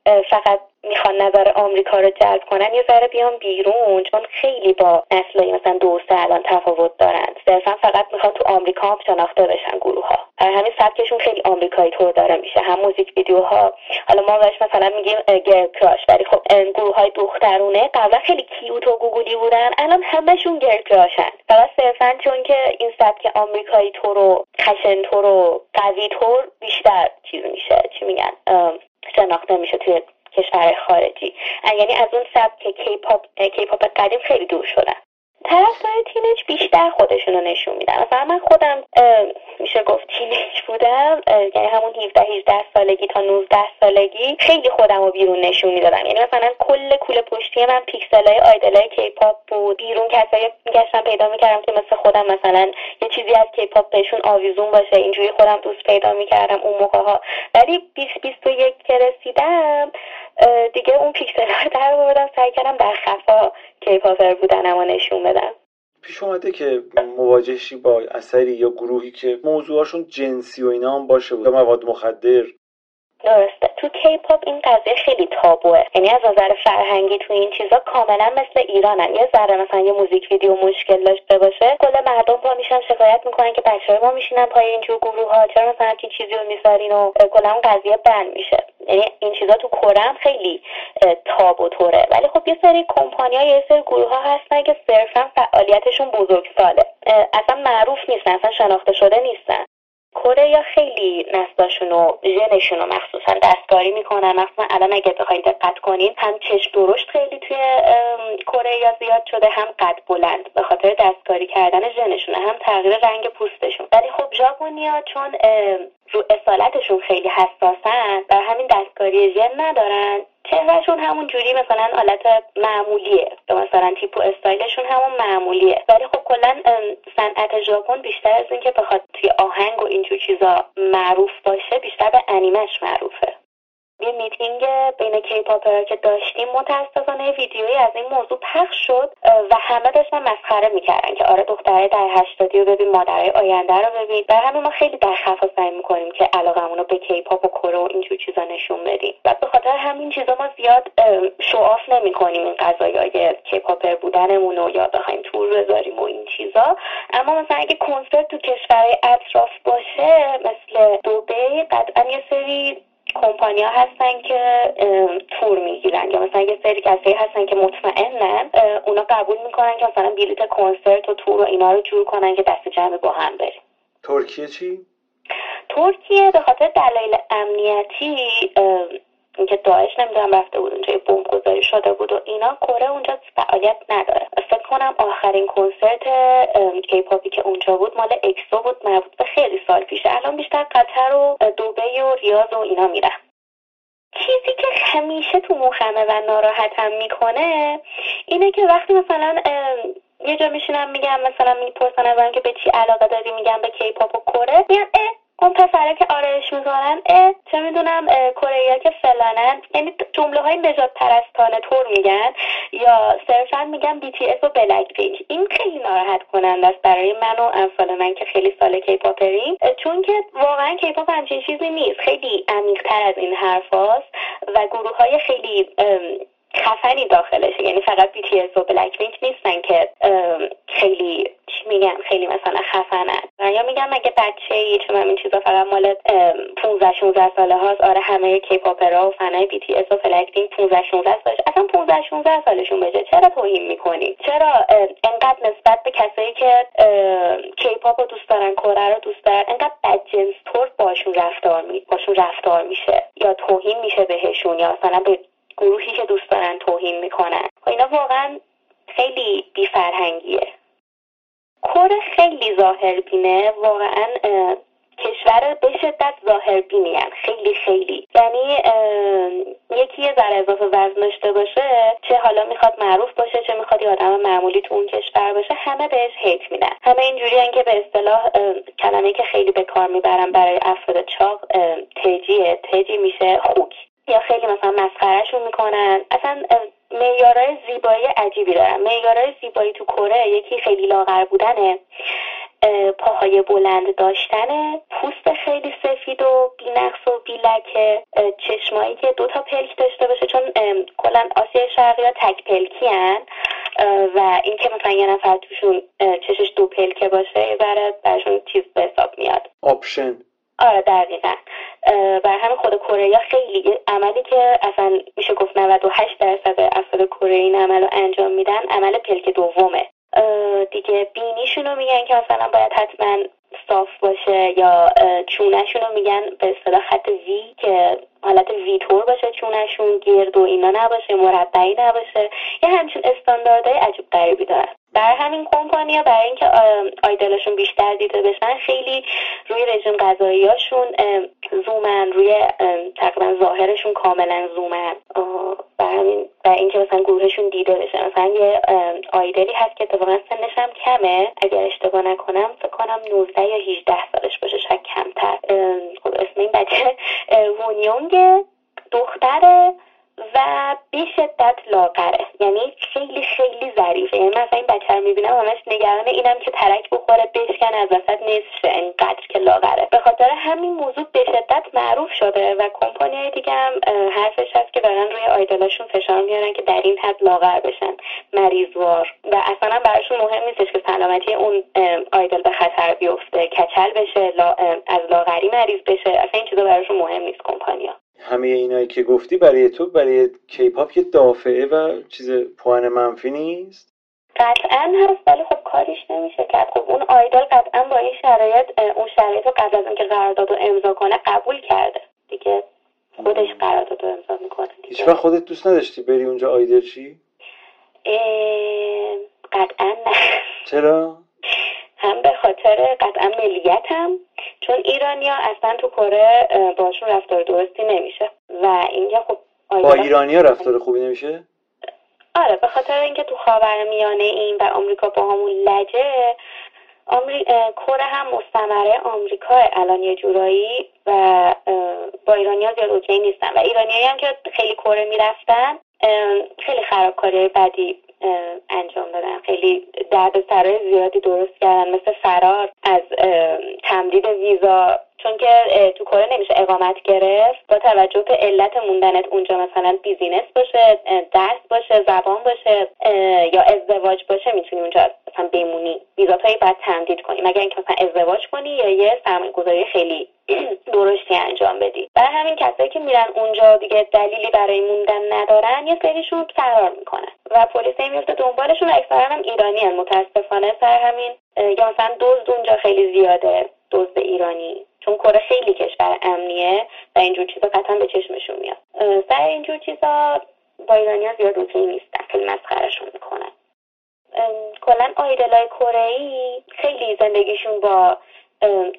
فقط می‌خوان نظر آمریکا رو جلب کنن یه ذره بیان بیرون چون خیلی با نسلای مثلا دو سه الان تفاوت دارن. صرفا فقط می‌خوان تو آمریکا هم شناخته بشن گروه ها همین سبکشون خیلی آمریکایی طور داره میشه. هم موزیک ویدیوها. حالا ما بهش مثلا میگیم girl crush. ولی خب گروه های دخترونه. قبلا خیلی cute و گوگولی بودن. الان همشون girl crush ن. فقط صرفا چون که این سبک آمریکایی طور و خشن طور و قوی طور بیشتر چیز میشه. چی میگن؟ شناخته میشه توی کشور خارجی. یعنی از اون سبک کیپاپ کیپاپ قدیم خیلی دور شدن. طرفدار teenage بیشتر خودشون رو نشون میدن. مثلا من خودم میشه گفت teenage بودم. یعنی همون 17 18 سالگی تا 19 سالگی خیلی خودم رو بیرون نشون می‌دادم. یعنی مثلا کل کوله پشتی من پیکسل های idol کیپاپ بود. بیرون کسایی میگشتم پیدا می‌کردم که مثل خودم مثلا یه چیزی از کیپاپ بهشون آویزون باشه. اینجوری خودم دوست پیدا می‌کردم اون موقع ها ولی 20 21 که رسیدم دیگه اون پیکسل ها در آوردم سعی کردم در خفا K-popper بودنم و نشون بدم. پیش اومده که مواجه شی با اثری یا گروهی که موضوعاشون جنسی و اینا هم باشه یا مواد مخدر درسته. تو کیپاپ این قضیه خیلی تابوه. یعنی از نظر فرهنگی تو این چیزا کاملا مثل ایرانن. یه ذره مثلا یه موزیک ویدیو مشکل داشته باشه کل مردم پا میشن شکایت می‌کنن که بچه ما میشینن پای اینجور گروه ها چرا مثلا همچین چیزی رو می‌ذارین و کلا قضیه ban میشه. یعنی این چیزا تو کره هم خیلی تاب و توره. ولی خب یه سری کمپانی ها یه سری گروه ها هستن که صرفا فعالیتشون بزرگساله. اصلا معروف نیستن اصلا شناخته شده نیستن. کره یا خیلی نسلاشون و ژنشون رو مخصوصا دستکاری می‌کنن. مخصوصا الان اگه بخواید دقت کنین هم چشم درشت خیلی توی کره یا زیاد شده هم قد بلند به خاطر دستکاری کردن ژنشونه هم تغییر رنگ پوستشون. ولی خب ژاپنیا چون رو اصالتشون خیلی حساسن و همین دستکاری ژن ندارن. چهرهشون همون جوری مثلا حالت معمولیه. یا مثلا تیپ و استایلشون همون معمولیه. ولی خب کلا صنعت ژاپن بیشتر از اینکه بخواد توی آهنگ و اینجور چیزا معروف باشه بیشتر به انیمه‌ش معروفه. یه میتینگ بین K-popper ها که داشتیم متاسفانه ویدیویی از این موضوع پخش شد و همه داشتن مسخره می‌کردن که آره دخترای دهه هشتادی رو ببین مادرای آینده رو ببین. و همین ما خیلی در خفا سعی می‌کنیم که علاقمون رو به کیپاپ و کره و اینجور چیزا نشون بدیم. و به خاطر همین چیزا ما زیاد شعاف نمی‌کنیم این قضایای کیپاپر بودنمون رو یا بخوایم تور بذاریم و این چیزا. اما مثلا اگه کنسرت تو کشورهای اطراف باشه مثل دوبی قطعا یه سری کمپانیا هستن که تور می‌گیرن یا مثلا یه سری کسایی هستن که مطمئنن اونا قبول می‌کنن که مثلا بلیت کنسرت و تور و اینا رو جور کنن که دست جمع با هم بریم ترکیه چی؟ ترکیه به خاطر دلایل امنیتی ام، اینکه داعش نمی‌دونم رفته بود اونجا بمب گذاری شده بود و اینا. کره اونجا فعالیت نداره. فکر کنم آخرین کنسرت کیپاپی که اونجا بود مال اکسو بود مربوط به خیلی سال پیشه. الان بیشتر قطر و دوبی و ریاض و اینا میرن. چیزی که همیشه تو مخمه و ناراحتم می‌کنه اینه که وقتی مثلا یه جا میشینم میگم مثلا می‌پرسن ازم که به چی علاقه داری میگم به کیپاپ و کره میگن اه اون پسره که آرایش می‌کنن اه چه می‌دونم کره که فلانن یعنی جمله های نژادپرستانه طور میگن یا صرفا میگن بی تی اس و بلک پینک این خیلی ناراحت کننده است برای من و امثال من که خیلی سال K-popper یم چون که واقعا کیپاپ همچین چیزی نیست. خیلی عمیقتر از این حرف هاست و گروه های خیلی خفنی داخلشه یعنی فقط بی تی و بلک پینک نیستن که خیلی چی میگن خیلی مثلا خفنن. و یا میگن مگه بچه ای چون این چیزا فقط مال ام، 15 16 ساله هاست آره همه کیپاپرها و فنای بی تی و بلک پینک 15 16 سالش اصلا 15 16 سالشون بشه. چرا توهین می‌کنی؟ چرا انقدر نسبت به کسایی که کیپاپ رو دوست دارن کره رو دوست دارن انقدر بدجنس طور باشون رفتار می باشون رفتار میشه یا توهین میشه بهشون یا مثلا به گروهی که دوست دارن توهین می‌کنن. و اینا واقعا خیلی بیفرهنگیه. کره خیلی ظاهر بینه واقعا کشور به شدت ظاهر بینیان خیلی خیلی. یعنی یکی یه ذره اضافه وزن داشته باشه چه حالا می‌خواد معروف باشه چه می‌خواد یه آدم معمولی تو اون کشور باشه همه بهش هیت میدن. همه اینجوری که به اصطلاح کلمه که خیلی به کار می‌برن برای افراد چاق تجیه تجی میشه خوک. یا خیلی مثلا مسخرهشون می‌کنن. اصلا معیارهای زیبایی عجیبی دارن. معیارهای زیبایی تو کره یکی خیلی لاغر بودنه. پاهای بلند داشتن پوست خیلی سفید و بینقص و بیلکه. چشمایی که دو تا پلک داشته باشه چون کلا آسیای شرقی ها تک پلکی هن. و اینکه مثلا یه نفر توشون چشش دو پلکه باشه ذره برشون چیز به حساب میاد. option. آره دقیقا. بر همین خود کره خیلی عملی که اصلا میشه گفت 98 درصد افراد کره این عمل رو انجام میدن عمل پلک دومه. دیگه بینیشون رو میگن که مثلا باید حتما صاف باشه یا چونشون رو میگن به اصطلاح خط وی که حالت ویتور باشه چونشون گرد و اینا نباشه مربعی نباشه. یه همچین استانداردهای عجیب غریبی دارن. برای همین کمپانیا برای اینکه آیدلشون بیشتر دیده بشن خیلی روی رژیم غذاییاشون زومن روی تقریبا ظاهرشون کاملا زومن. برای همین برای اینکه مثلا گروهشون دیده بشه. مثلا یه آیدلی هست که اتفاقا سنش هم کمه. اگر اشتباه نکنم فکر کنم 19 یا 18 سالش باشه شاید کمتر. خب اسم این بچه وونیونگ دختره. و به شدت لاغره. یعنی خیلی خیلی ظریفه. یعنی مثلا این بچه رو می‌بینم همش نگران اینم که ترک بخوره بشکن از وسط نصف اینقدر که لاغره. به خاطر همین موضوع به شدت معروف شده و کمپانی دیگه هم حرفش هست که دارن روی آیدلاشون فشار میارن که در این حد لاغر بشن. مریضوار. و اصلا براشون مهم نیستش که سلامتی اون آیدل به خطر بیفته. کچل بشه از لاغری مریض بشه. اصلا این چیزا براشون مهم نیست کمپانیا همه اینایی که گفتی برای تو برای کیپاپ یه دافعه و چیز پوان منفی نیست؟ قطعا هست ولی خب کاریش نمیشه کرد. خب اون آیدال قطعا با این شرایط اون شرایط رو قبل از اینکه قرارداد رو امضا کنه قبول کرده. دیگه خودش قرارداد رو امضا می‌کنه هیچ وقت خودت دوست نداشتی بری اونجا آیدل چی؟ قطعا نه. چرا؟ هم به خاطر قطعا ملیتم چون ایرانیا اصلا تو کره باشون رفتار درستی نمیشه. و اینکه خب با ایرانیا رفتار خوبی نمیشه؟ آره به خاطر اینکه تو خاورمیانه این و آمریکا با همون لجه آمری... کره هم مستعمره. آمریکا الان یه جورایی و با ایرانیا زیاد okay نیستن. و ایرانیایی هم که خیلی کره می‌رفتن خیلی خرابکاری بدی انجام دادن. خیلی درد سرای زیادی درست کردن. مثل فرار از تمدید ویزا چون که تو کره نمیشه اقامت گرفت با توجه به علت موندنت اونجا مثلا business باشه درس باشه زبان باشه یا ازدواج باشه می‌تونی اونجا مثلا بمونی. ویزاتایی باید تمدید کنی. مگر اینکه مثلا ازدواج کنی یا یه سرمایه گذاری خیلی درستی انجام بدی. برای همین کسایی که میرن اونجا دیگه دلیلی برای موندن ندارن یه سریشون فرار می‌کنن. و پلیس میفته دنبالشون و اکثرا هم ایرانی هن متاسفانه سر همین یا مثلا دزد اونجا خیلی زیاده. دزد ایرانی. چون کره خیلی کشور امنیه و اینجور چیزا قطعا به چشمشون میاد. سر اینجور چیزا با ایرانیا زیاد اوکی نیستن. خیلی مسخرشون می‌کنن. کلا آیدلای کره خیلی زندگیشون با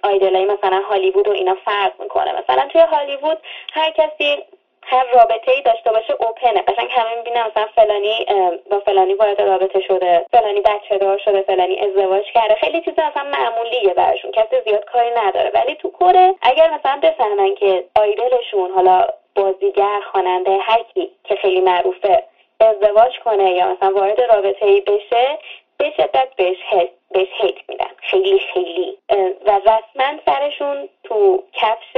آیدلای مثلا هالیوود و اینا فرق می‌کنه. مثلا توی هالیوود هر کسی هر رابطه ای داشته باشه اوپنه قشنگ همه می‌بینن مثلا فلانی با فلانی وارد رابطه شده فلانی بچه دار شده فلانی ازدواج کرده. خیلی چیزا مثلا معمولیه براشون. کسی زیاد کاری نداره. ولی تو کره اگر مثلا بفهمن که آیدلشون حالا بازیگر خواننده هر کی که خیلی معروفه ازدواج کنه یا مثلا وارد رابطه ای بشه به شدت بهش بهش هیت میدن. خیلی خیلی. و رسما سرشون تو کفش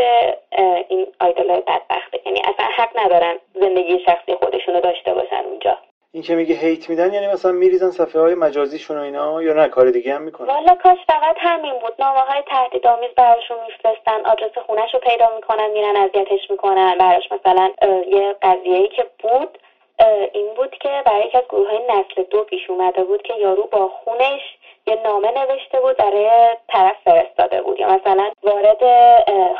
این آیدلای بدبخته. یعنی اصلا حق ندارن زندگی شخصی خودشونو داشته باشن اونجا. این که میگه هیت میدن یعنی مثلا میریزن صفحه های مجازیشون و اینا یا نه کار دیگه هم می‌کنن؟ والا کاش فقط همین بود. نامه های تهدیدآمیز براشون میفرستن آدرس خونش رو پیدا می‌کنن میرن اذیتش می‌کنن. براش مثلا یه قضیه که بود این بود که برای یکی از گروه های نسل دو پیش اومده بود که یارو با خونش یه نامه نوشته بود برای طرف فرستاده بود. یا مثلا وارد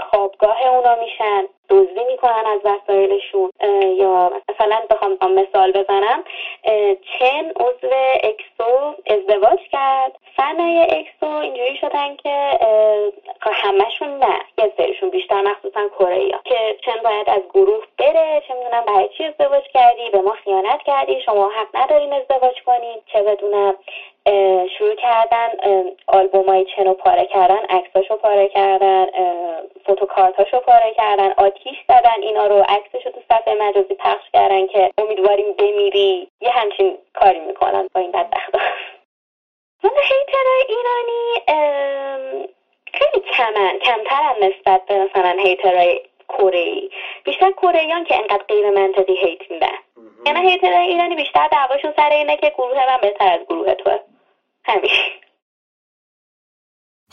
خوابگاه اونا میشن. دزدی می‌کنن از وسایلشون. یا مثلا بخوام مثال بزنم. چن عضو اکسو ازدواج کرد. فنای اکسو اینجوری شدن که همشون نه. یه سریشون بیشتر مخصوصا کره که چن باید از گروه بره چه می‌دونم برای چی ازدواج کردی به ما خیانت کردی شما حق ندارین ازدواج کنین. چه بدونم شروع کردن آلبوم های چنو پاره کردن عکساشو پاره کردن فوتوکارتاشو پاره کردن آتیش زدن اینا رو عکسشو تو صفحه مجازی پخش کردن که امیدواریم بمیری. یه همچین کاری می‌کنن با این بدبختا. حالا هیترهای ایرانی خیلی کمن کمترن نسبت به مثلا هیترهای کره بیشتر کره که انقدر غیر منطقی هیت میدن یعنی hater های ایرانی بیشتر دعواشون سر اینه که گروه من بهتر از گروه توه. همین.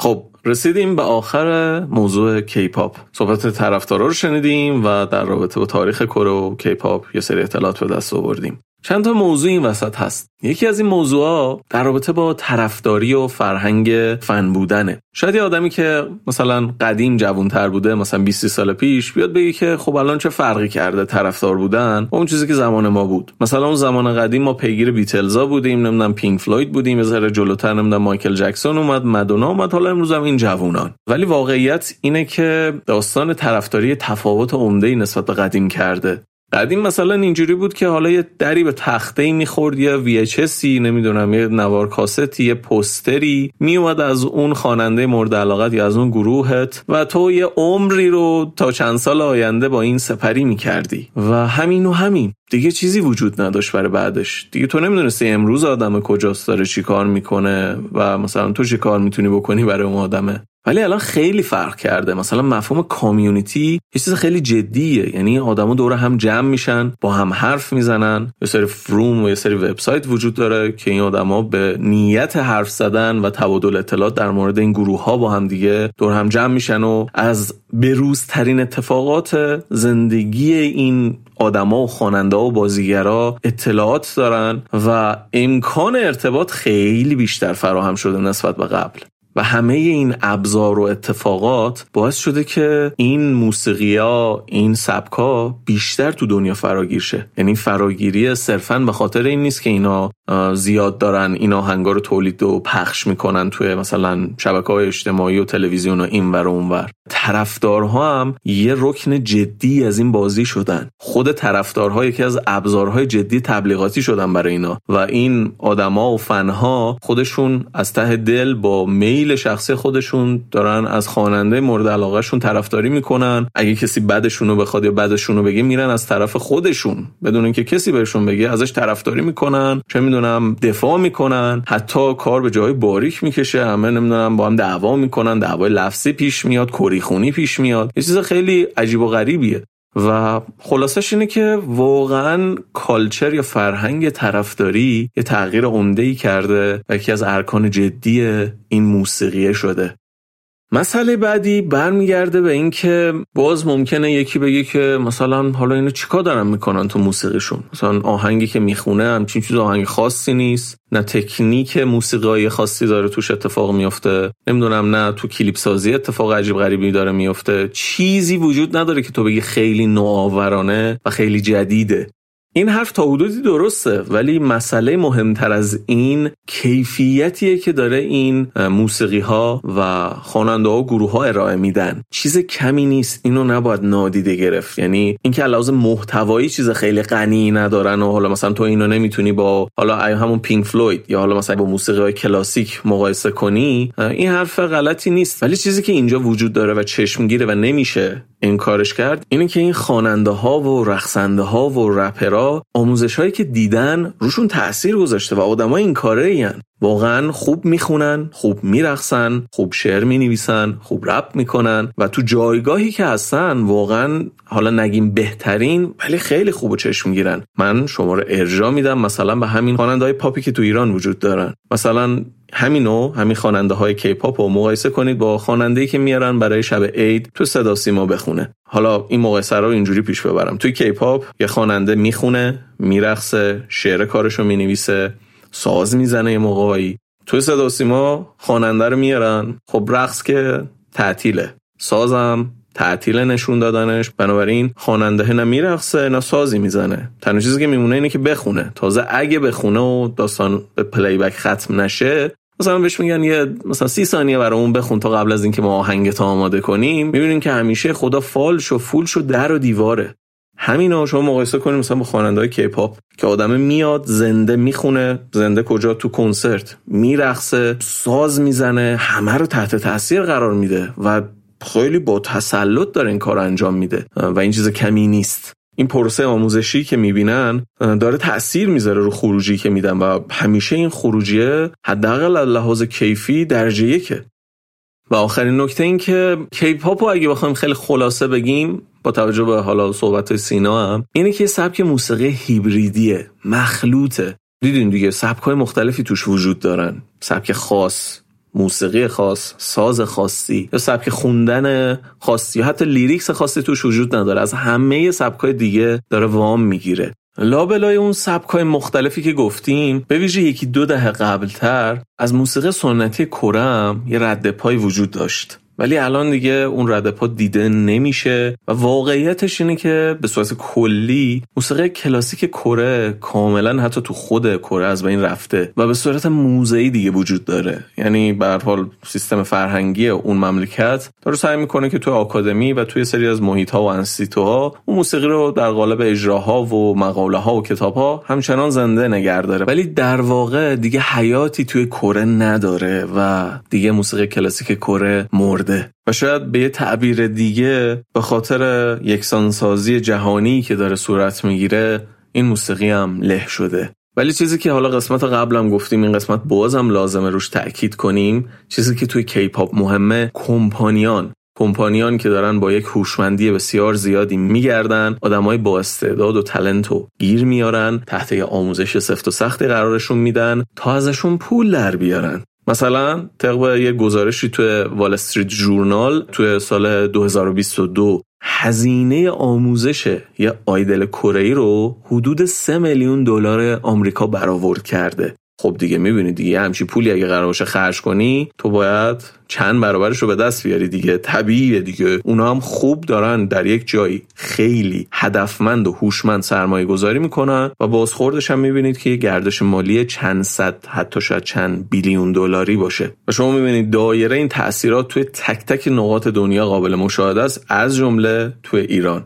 خب رسیدیم به آخر موضوع کیپاپ صحبت طرفدارا رو شنیدیم و در رابطه با تاریخ کره و کیپاپ یه سری اطلاعات به دست آوردیم. چند تا موضوع این وسط هست. یکی از این موضوعها در رابطه با طرفداری و فرهنگ فن بودنه. شاید یه آدمی که مثلا قدیم جوانتر بوده مثلا 20 سال پیش بیاد بگه که خب الان چه فرقی کرده طرفدار بودن با اون چیزی که زمان ما بود. مثلا اون زمان قدیم ما پیگیر بیتلزا بودیم نمی‌دونم پینک فلوید بودیم یه ذره جلوتر نمی‌دونم مایکل جکسون اومد مدونا اومد حالا امروز هم این جوونان. ولی واقعیت اینه که داستان طرفداری تفاوت عمده نسبت به قدیم کرده. قدیم مثلا اینجوری بود که حالا یه دری به تخته ای می‌خورد یا VHSی نمی‌دونم یه نوار کاستی یه پستری میومد از اون خواننده مورد علاقت یا از اون گروهت و تو یه عمری رو تا چند سال آینده با این سپری می‌کردی. و همین و همین. دیگه چیزی وجود نداشت برای بعدش. دیگه تو نمی‌دونستی امروز آدم کجاست داره چی کار می‌کنه و مثلا تو چی کار می‌تونی بکنی برای اون آدمه. ولی الان خیلی فرق کرده. مثلا مفهوم کامیونیتی یه چیز خیلی جدیه. یعنی آدما دور هم جمع میشن با هم حرف می‌زنن. یه سری فروم و یه سری وبسایت وجود داره که این آدما به نیت حرف زدن و تبادل اطلاعات در مورد این گروه ها با هم دیگه دور هم جمع میشن و از بروزترین اتفاقات زندگی این آدما و خواننده و بازیگرا اطلاعات دارن و امکان ارتباط خیلی بیشتر فراهم شده نسبت به قبل. و همه این ابزار و اتفاقات باعث شده که این موسیقی ها این سبکا بیشتر تو دنیا فراگیر شه. یعنی فراگیری صرفا به خاطر این نیست که اینا زیاد دارن این آهنگا رو تولید و پخش می‌کنن توی مثلا شبکه های اجتماعی و تلویزیون و این ور و اونور طرفدارها هم یه رکن جدی از این بازی شدن. خود طرفدارها یکی از ابزارهای جدی تبلیغاتی شدن برای اینا. و این آدما و فنها خودشون از ته دل با میل شخصی خودشون دارن از خواننده مورد علاقهشون طرفداری می‌کنن. اگه کسی بدشون بخواد یا بدشون بگه میرن از طرف خودشون. بدون اینکه کسی بهشون بگه ازش طرفداری می‌کنن. چه می‌دونم دفاع می‌کنن. حتی کار به جای باریک می‌کشه. همه نمی‌دونم با هم دعوا می‌کنن. دعوای لفظی پیش میاد کری خونی پیش میاد. یه چیز خیلی عجیب و غریبیه. و خلاصش اینه که واقعا کالچر یا فرهنگ طرفداری یه تغییر عمده ای کرده و یکی از ارکان جدی این موسیقیه شده. مسئله بعدی برمیگرده به اینکه باز ممکنه یکی بگه که مثلا حالا اینو چیکار دارن می‌کنن تو موسیقیشون؟ مثلا آهنگی که می‌خونه همچین چیز آهنگ خاصی نیست. نه تکنیک موسیقی خاصی داره توش اتفاق میفته نمی‌دونم نه تو کلیپ سازی اتفاق عجیب غریبی داره میفته چیزی وجود نداره که تو بگی خیلی نوآورانه و خیلی جدیده. این حرف تا حدودی درسته ولی مسئله مهمتر از این کیفیتیه که داره این موسیقی ها و خواننده ها و گروه ها ارائه میدن. چیز کمی نیست اینو نباید نادیده گرفت. یعنی اینکه علاوه محتوایی چیز خیلی غنی ندارن و حالا مثلا تو اینو نمی‌تونی با حالا همون پینک فلوید یا حالا مثلا با موسیقی های کلاسیک مقایسه کنی این حرف غلطی نیست. ولی چیزی که اینجا وجود داره و چشمگیره و نمیشه این کارش کرد اینه که این خواننده ها و رقصنده ها و رپرها آموزش هایی که دیدن روشون تاثیر گذاشته و آدما این کاره این واقعا خوب می‌خونن خوب میرقصن خوب شعر می‌نویسن خوب رپ می‌کنن و تو جایگاهی که هستن واقعا حالا نگیم بهترین ولی خیلی خوب و چشم می‌گیرن. من شما رو ارجا میدم مثلا به همین خواننده های پاپی که تو ایران وجود دارن. مثلا همینو همین خواننده های کیپاپ رو مقایسه کنید با خواننده که میارن برای شب عید تو صدا سیما بخونه. حالا این مقایسه رو اینجوری پیش ببرم. توی کیپاپ یه خواننده می‌خونه میرقصه شعر کارشو می‌نویسه ساز می‌زنه یه موقعی. توی صدا سیما خواننده رو میارن. خب رقص که تعطیله. سازم تعطیل نشون دادنش. بنابراین خواننده نه میرقصه نه سازی می‌زنه. تنها چیزی که میمونه اینه که بخونه. تازه اگه بخونه و داستان به پلی بک ختم نشه مثلا بهش میگن یه مثلا سی ثانیه برای اون بخون تا قبل از اینکه ما آهنگت آماده کنیم. می‌بینیم که همیشه خدا فالش و فولش و در و دیواره. همین شما مقایسه کنیم مثلا با خواننده های کیپاپ که آدم میاد زنده می‌خونه. زنده کجا؟ تو کنسرت. میرقصه ساز می‌زنه همه رو تحت تاثیر قرار میده و خیلی با تسلط داره این کار انجام میده. و این چیز کمی نیست. این پروسه آموزشی که می‌بینن داره تاثیر می‌ذاره رو خروجی که میدن و همیشه این خروجیه حداقل لحاظ کیفی درجه یکه. و آخرین نکته این که کیپاپ اگه بخوایم خیلی خلاصه بگیم با توجه به حالا صحبت سینا هم اینه که سبک موسیقی هیبریدیه مخلوطه. دیدین دیگه سبک های مختلفی توش وجود دارن. سبک خاص. موسیقی خاص ساز خاصی یا سبک خوندن خاصی یا حتی lyrics خاصی توش وجود نداره. از همه سبک های دیگه داره وام می‌گیره. لابلای اون سبک های مختلفی که گفتیم به ویژه یکی دو دهه قبلتر از موسیقی سنتی کره‌ام یه رد پای وجود داشت. ولی الان دیگه اون رد پا دیده نمیشه و واقعیتش اینه که به صورت کلی موسیقی کلاسیک کره کاملا حتی تو خود کره از بین رفته و به صورت موزه‌ای دیگه وجود داره. یعنی به حال سیستم فرهنگی اون مملکت داره سعی می‌کنه که تو آکادمی و توی سری از محیط ها و انستیتوها اون موسیقی رو در قالب اجراها و مقاله ها و کتاب ها همچنان زنده نگه داره. ولی در واقع دیگه حیاتی توی کره نداره و دیگه موسیقی کلاسیک کره مرده. و شاید به یه تعبیر دیگه به خاطر یکسانسازی جهانی که داره صورت می‌گیره این موسیقی هم له شده. ولی چیزی که حالا قسمت قبلم گفتیم این قسمت بازم لازمه روش تاکید کنیم چیزی که توی کیپاپ مهمه کمپانیان. کمپانیان که دارن با یک هوشمندی بسیار زیادی میگردن آدمای با استعداد و تلنت و گیر میارن تحت یه آموزش سفت و سختی قرارشون میدن تا ازشون پول در بیارن. مثلا طبق یه گزارشی توی وال استریت جورنال توی سال 2022 هزینه آموزش یه آیدل کره رو حدود 3 میلیون دلار آمریکا برآورد کرده. خب دیگه می‌بینی دیگه همچی پولی اگه قرار باشه خرج کنی تو باید چند برابرش رو به دست بیاری دیگه. طبیعیه دیگه. اونا هم خوب دارن در یک جایی. خیلی هدفمند و هوشمند سرمایه گذاری می‌کنن و بازخوردش هم می‌بینید که یه گردش مالی چند صد حتی شاید چند بیلیون دلاری باشه. و شما می‌بینید دایره این تاثیرات توی تک تک نقاط دنیا قابل مشاهده است از جمله توی ایران.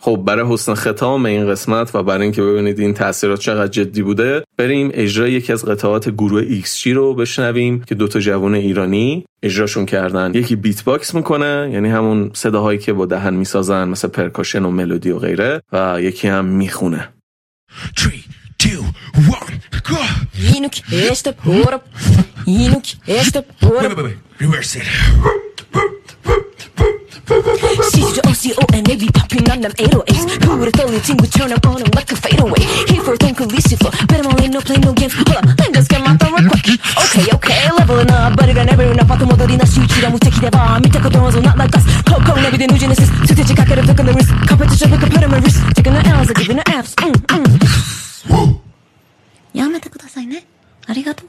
خب برای حسن ختام این قسمت و برای اینکه ببینید این تاثیرات چقدر جدی بوده بریم اجرای یکی از قطعات گروه ایکس رو بشنویم که دوتا جوان ایرانی اجراشون کردن. یکی beatbox می‌کنه یعنی همون صداهایی که با دهن می‌سازن مثل percussion و ملودی و غیره و یکی هم می‌خونه. She's the OCO and they be popping on them 808s Who would've thought it would turn them on them like a fadeaway Here for Tonko Lucifer, but I'm only no play no games Hold on, let's get my thumb real quick Okay, okay, leveling up 誰がレベルなパト戻りなしうちら無敵では見たことはぞな like us 高校ナビでヌジェネシス捨てちかけるとかのリスカペットショップがパルマリス Taking the L's, giving the F's うんうんやめてくださいねありがとう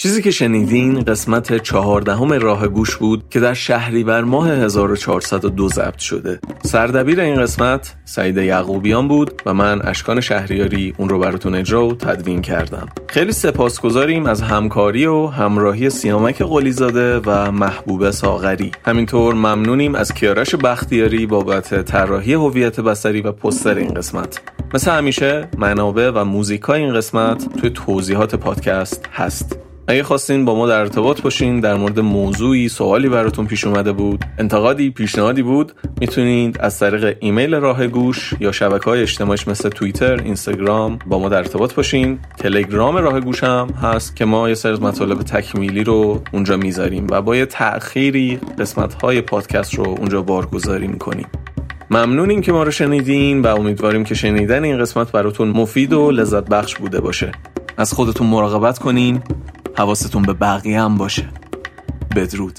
چیزی که شنیدین قسمت چهاردهم راه گوش بود که در شهریور ماه 1402 ضبط شده. سردبیر این قسمت سعید یعقوبیان بود و من اشکان شهریاری اون رو براتون اجرا و تدوین کردم. خیلی سپاسگزاریم از همکاری و همراهی سیامک قلیزاده و محبوب ساغری. همینطور ممنونیم از کیارش بختیاری بابت طراحی هویت بصری و پستر این قسمت. مثل همیشه منابع و موزیکای این قسمت توی توضیحات پادکست هست. اگه خواستین با ما در ارتباط باشین در مورد موضوعی سوالی براتون پیش اومده بود انتقادی پیشنهادی بود می‌تونید از طریق ایمیل راه گوش یا شبکه های اجتماعیش مثل توییتر اینستاگرام با ما در ارتباط باشین. تلگرام راه گوش هم هست که ما یه سری مطالب تکمیلی رو اونجا می‌ذاریم و با یه تأخیری قسمت های پادکست رو اونجا بارگذاری می‌کنیم. ممنونیم که ما رو شنیدین و امیدواریم که شنیدن این قسمت براتون مفید و لذت بخش بوده باشه. از خودتون مراقبت کنین. حواستون به بقیه هم باشه. بدرود.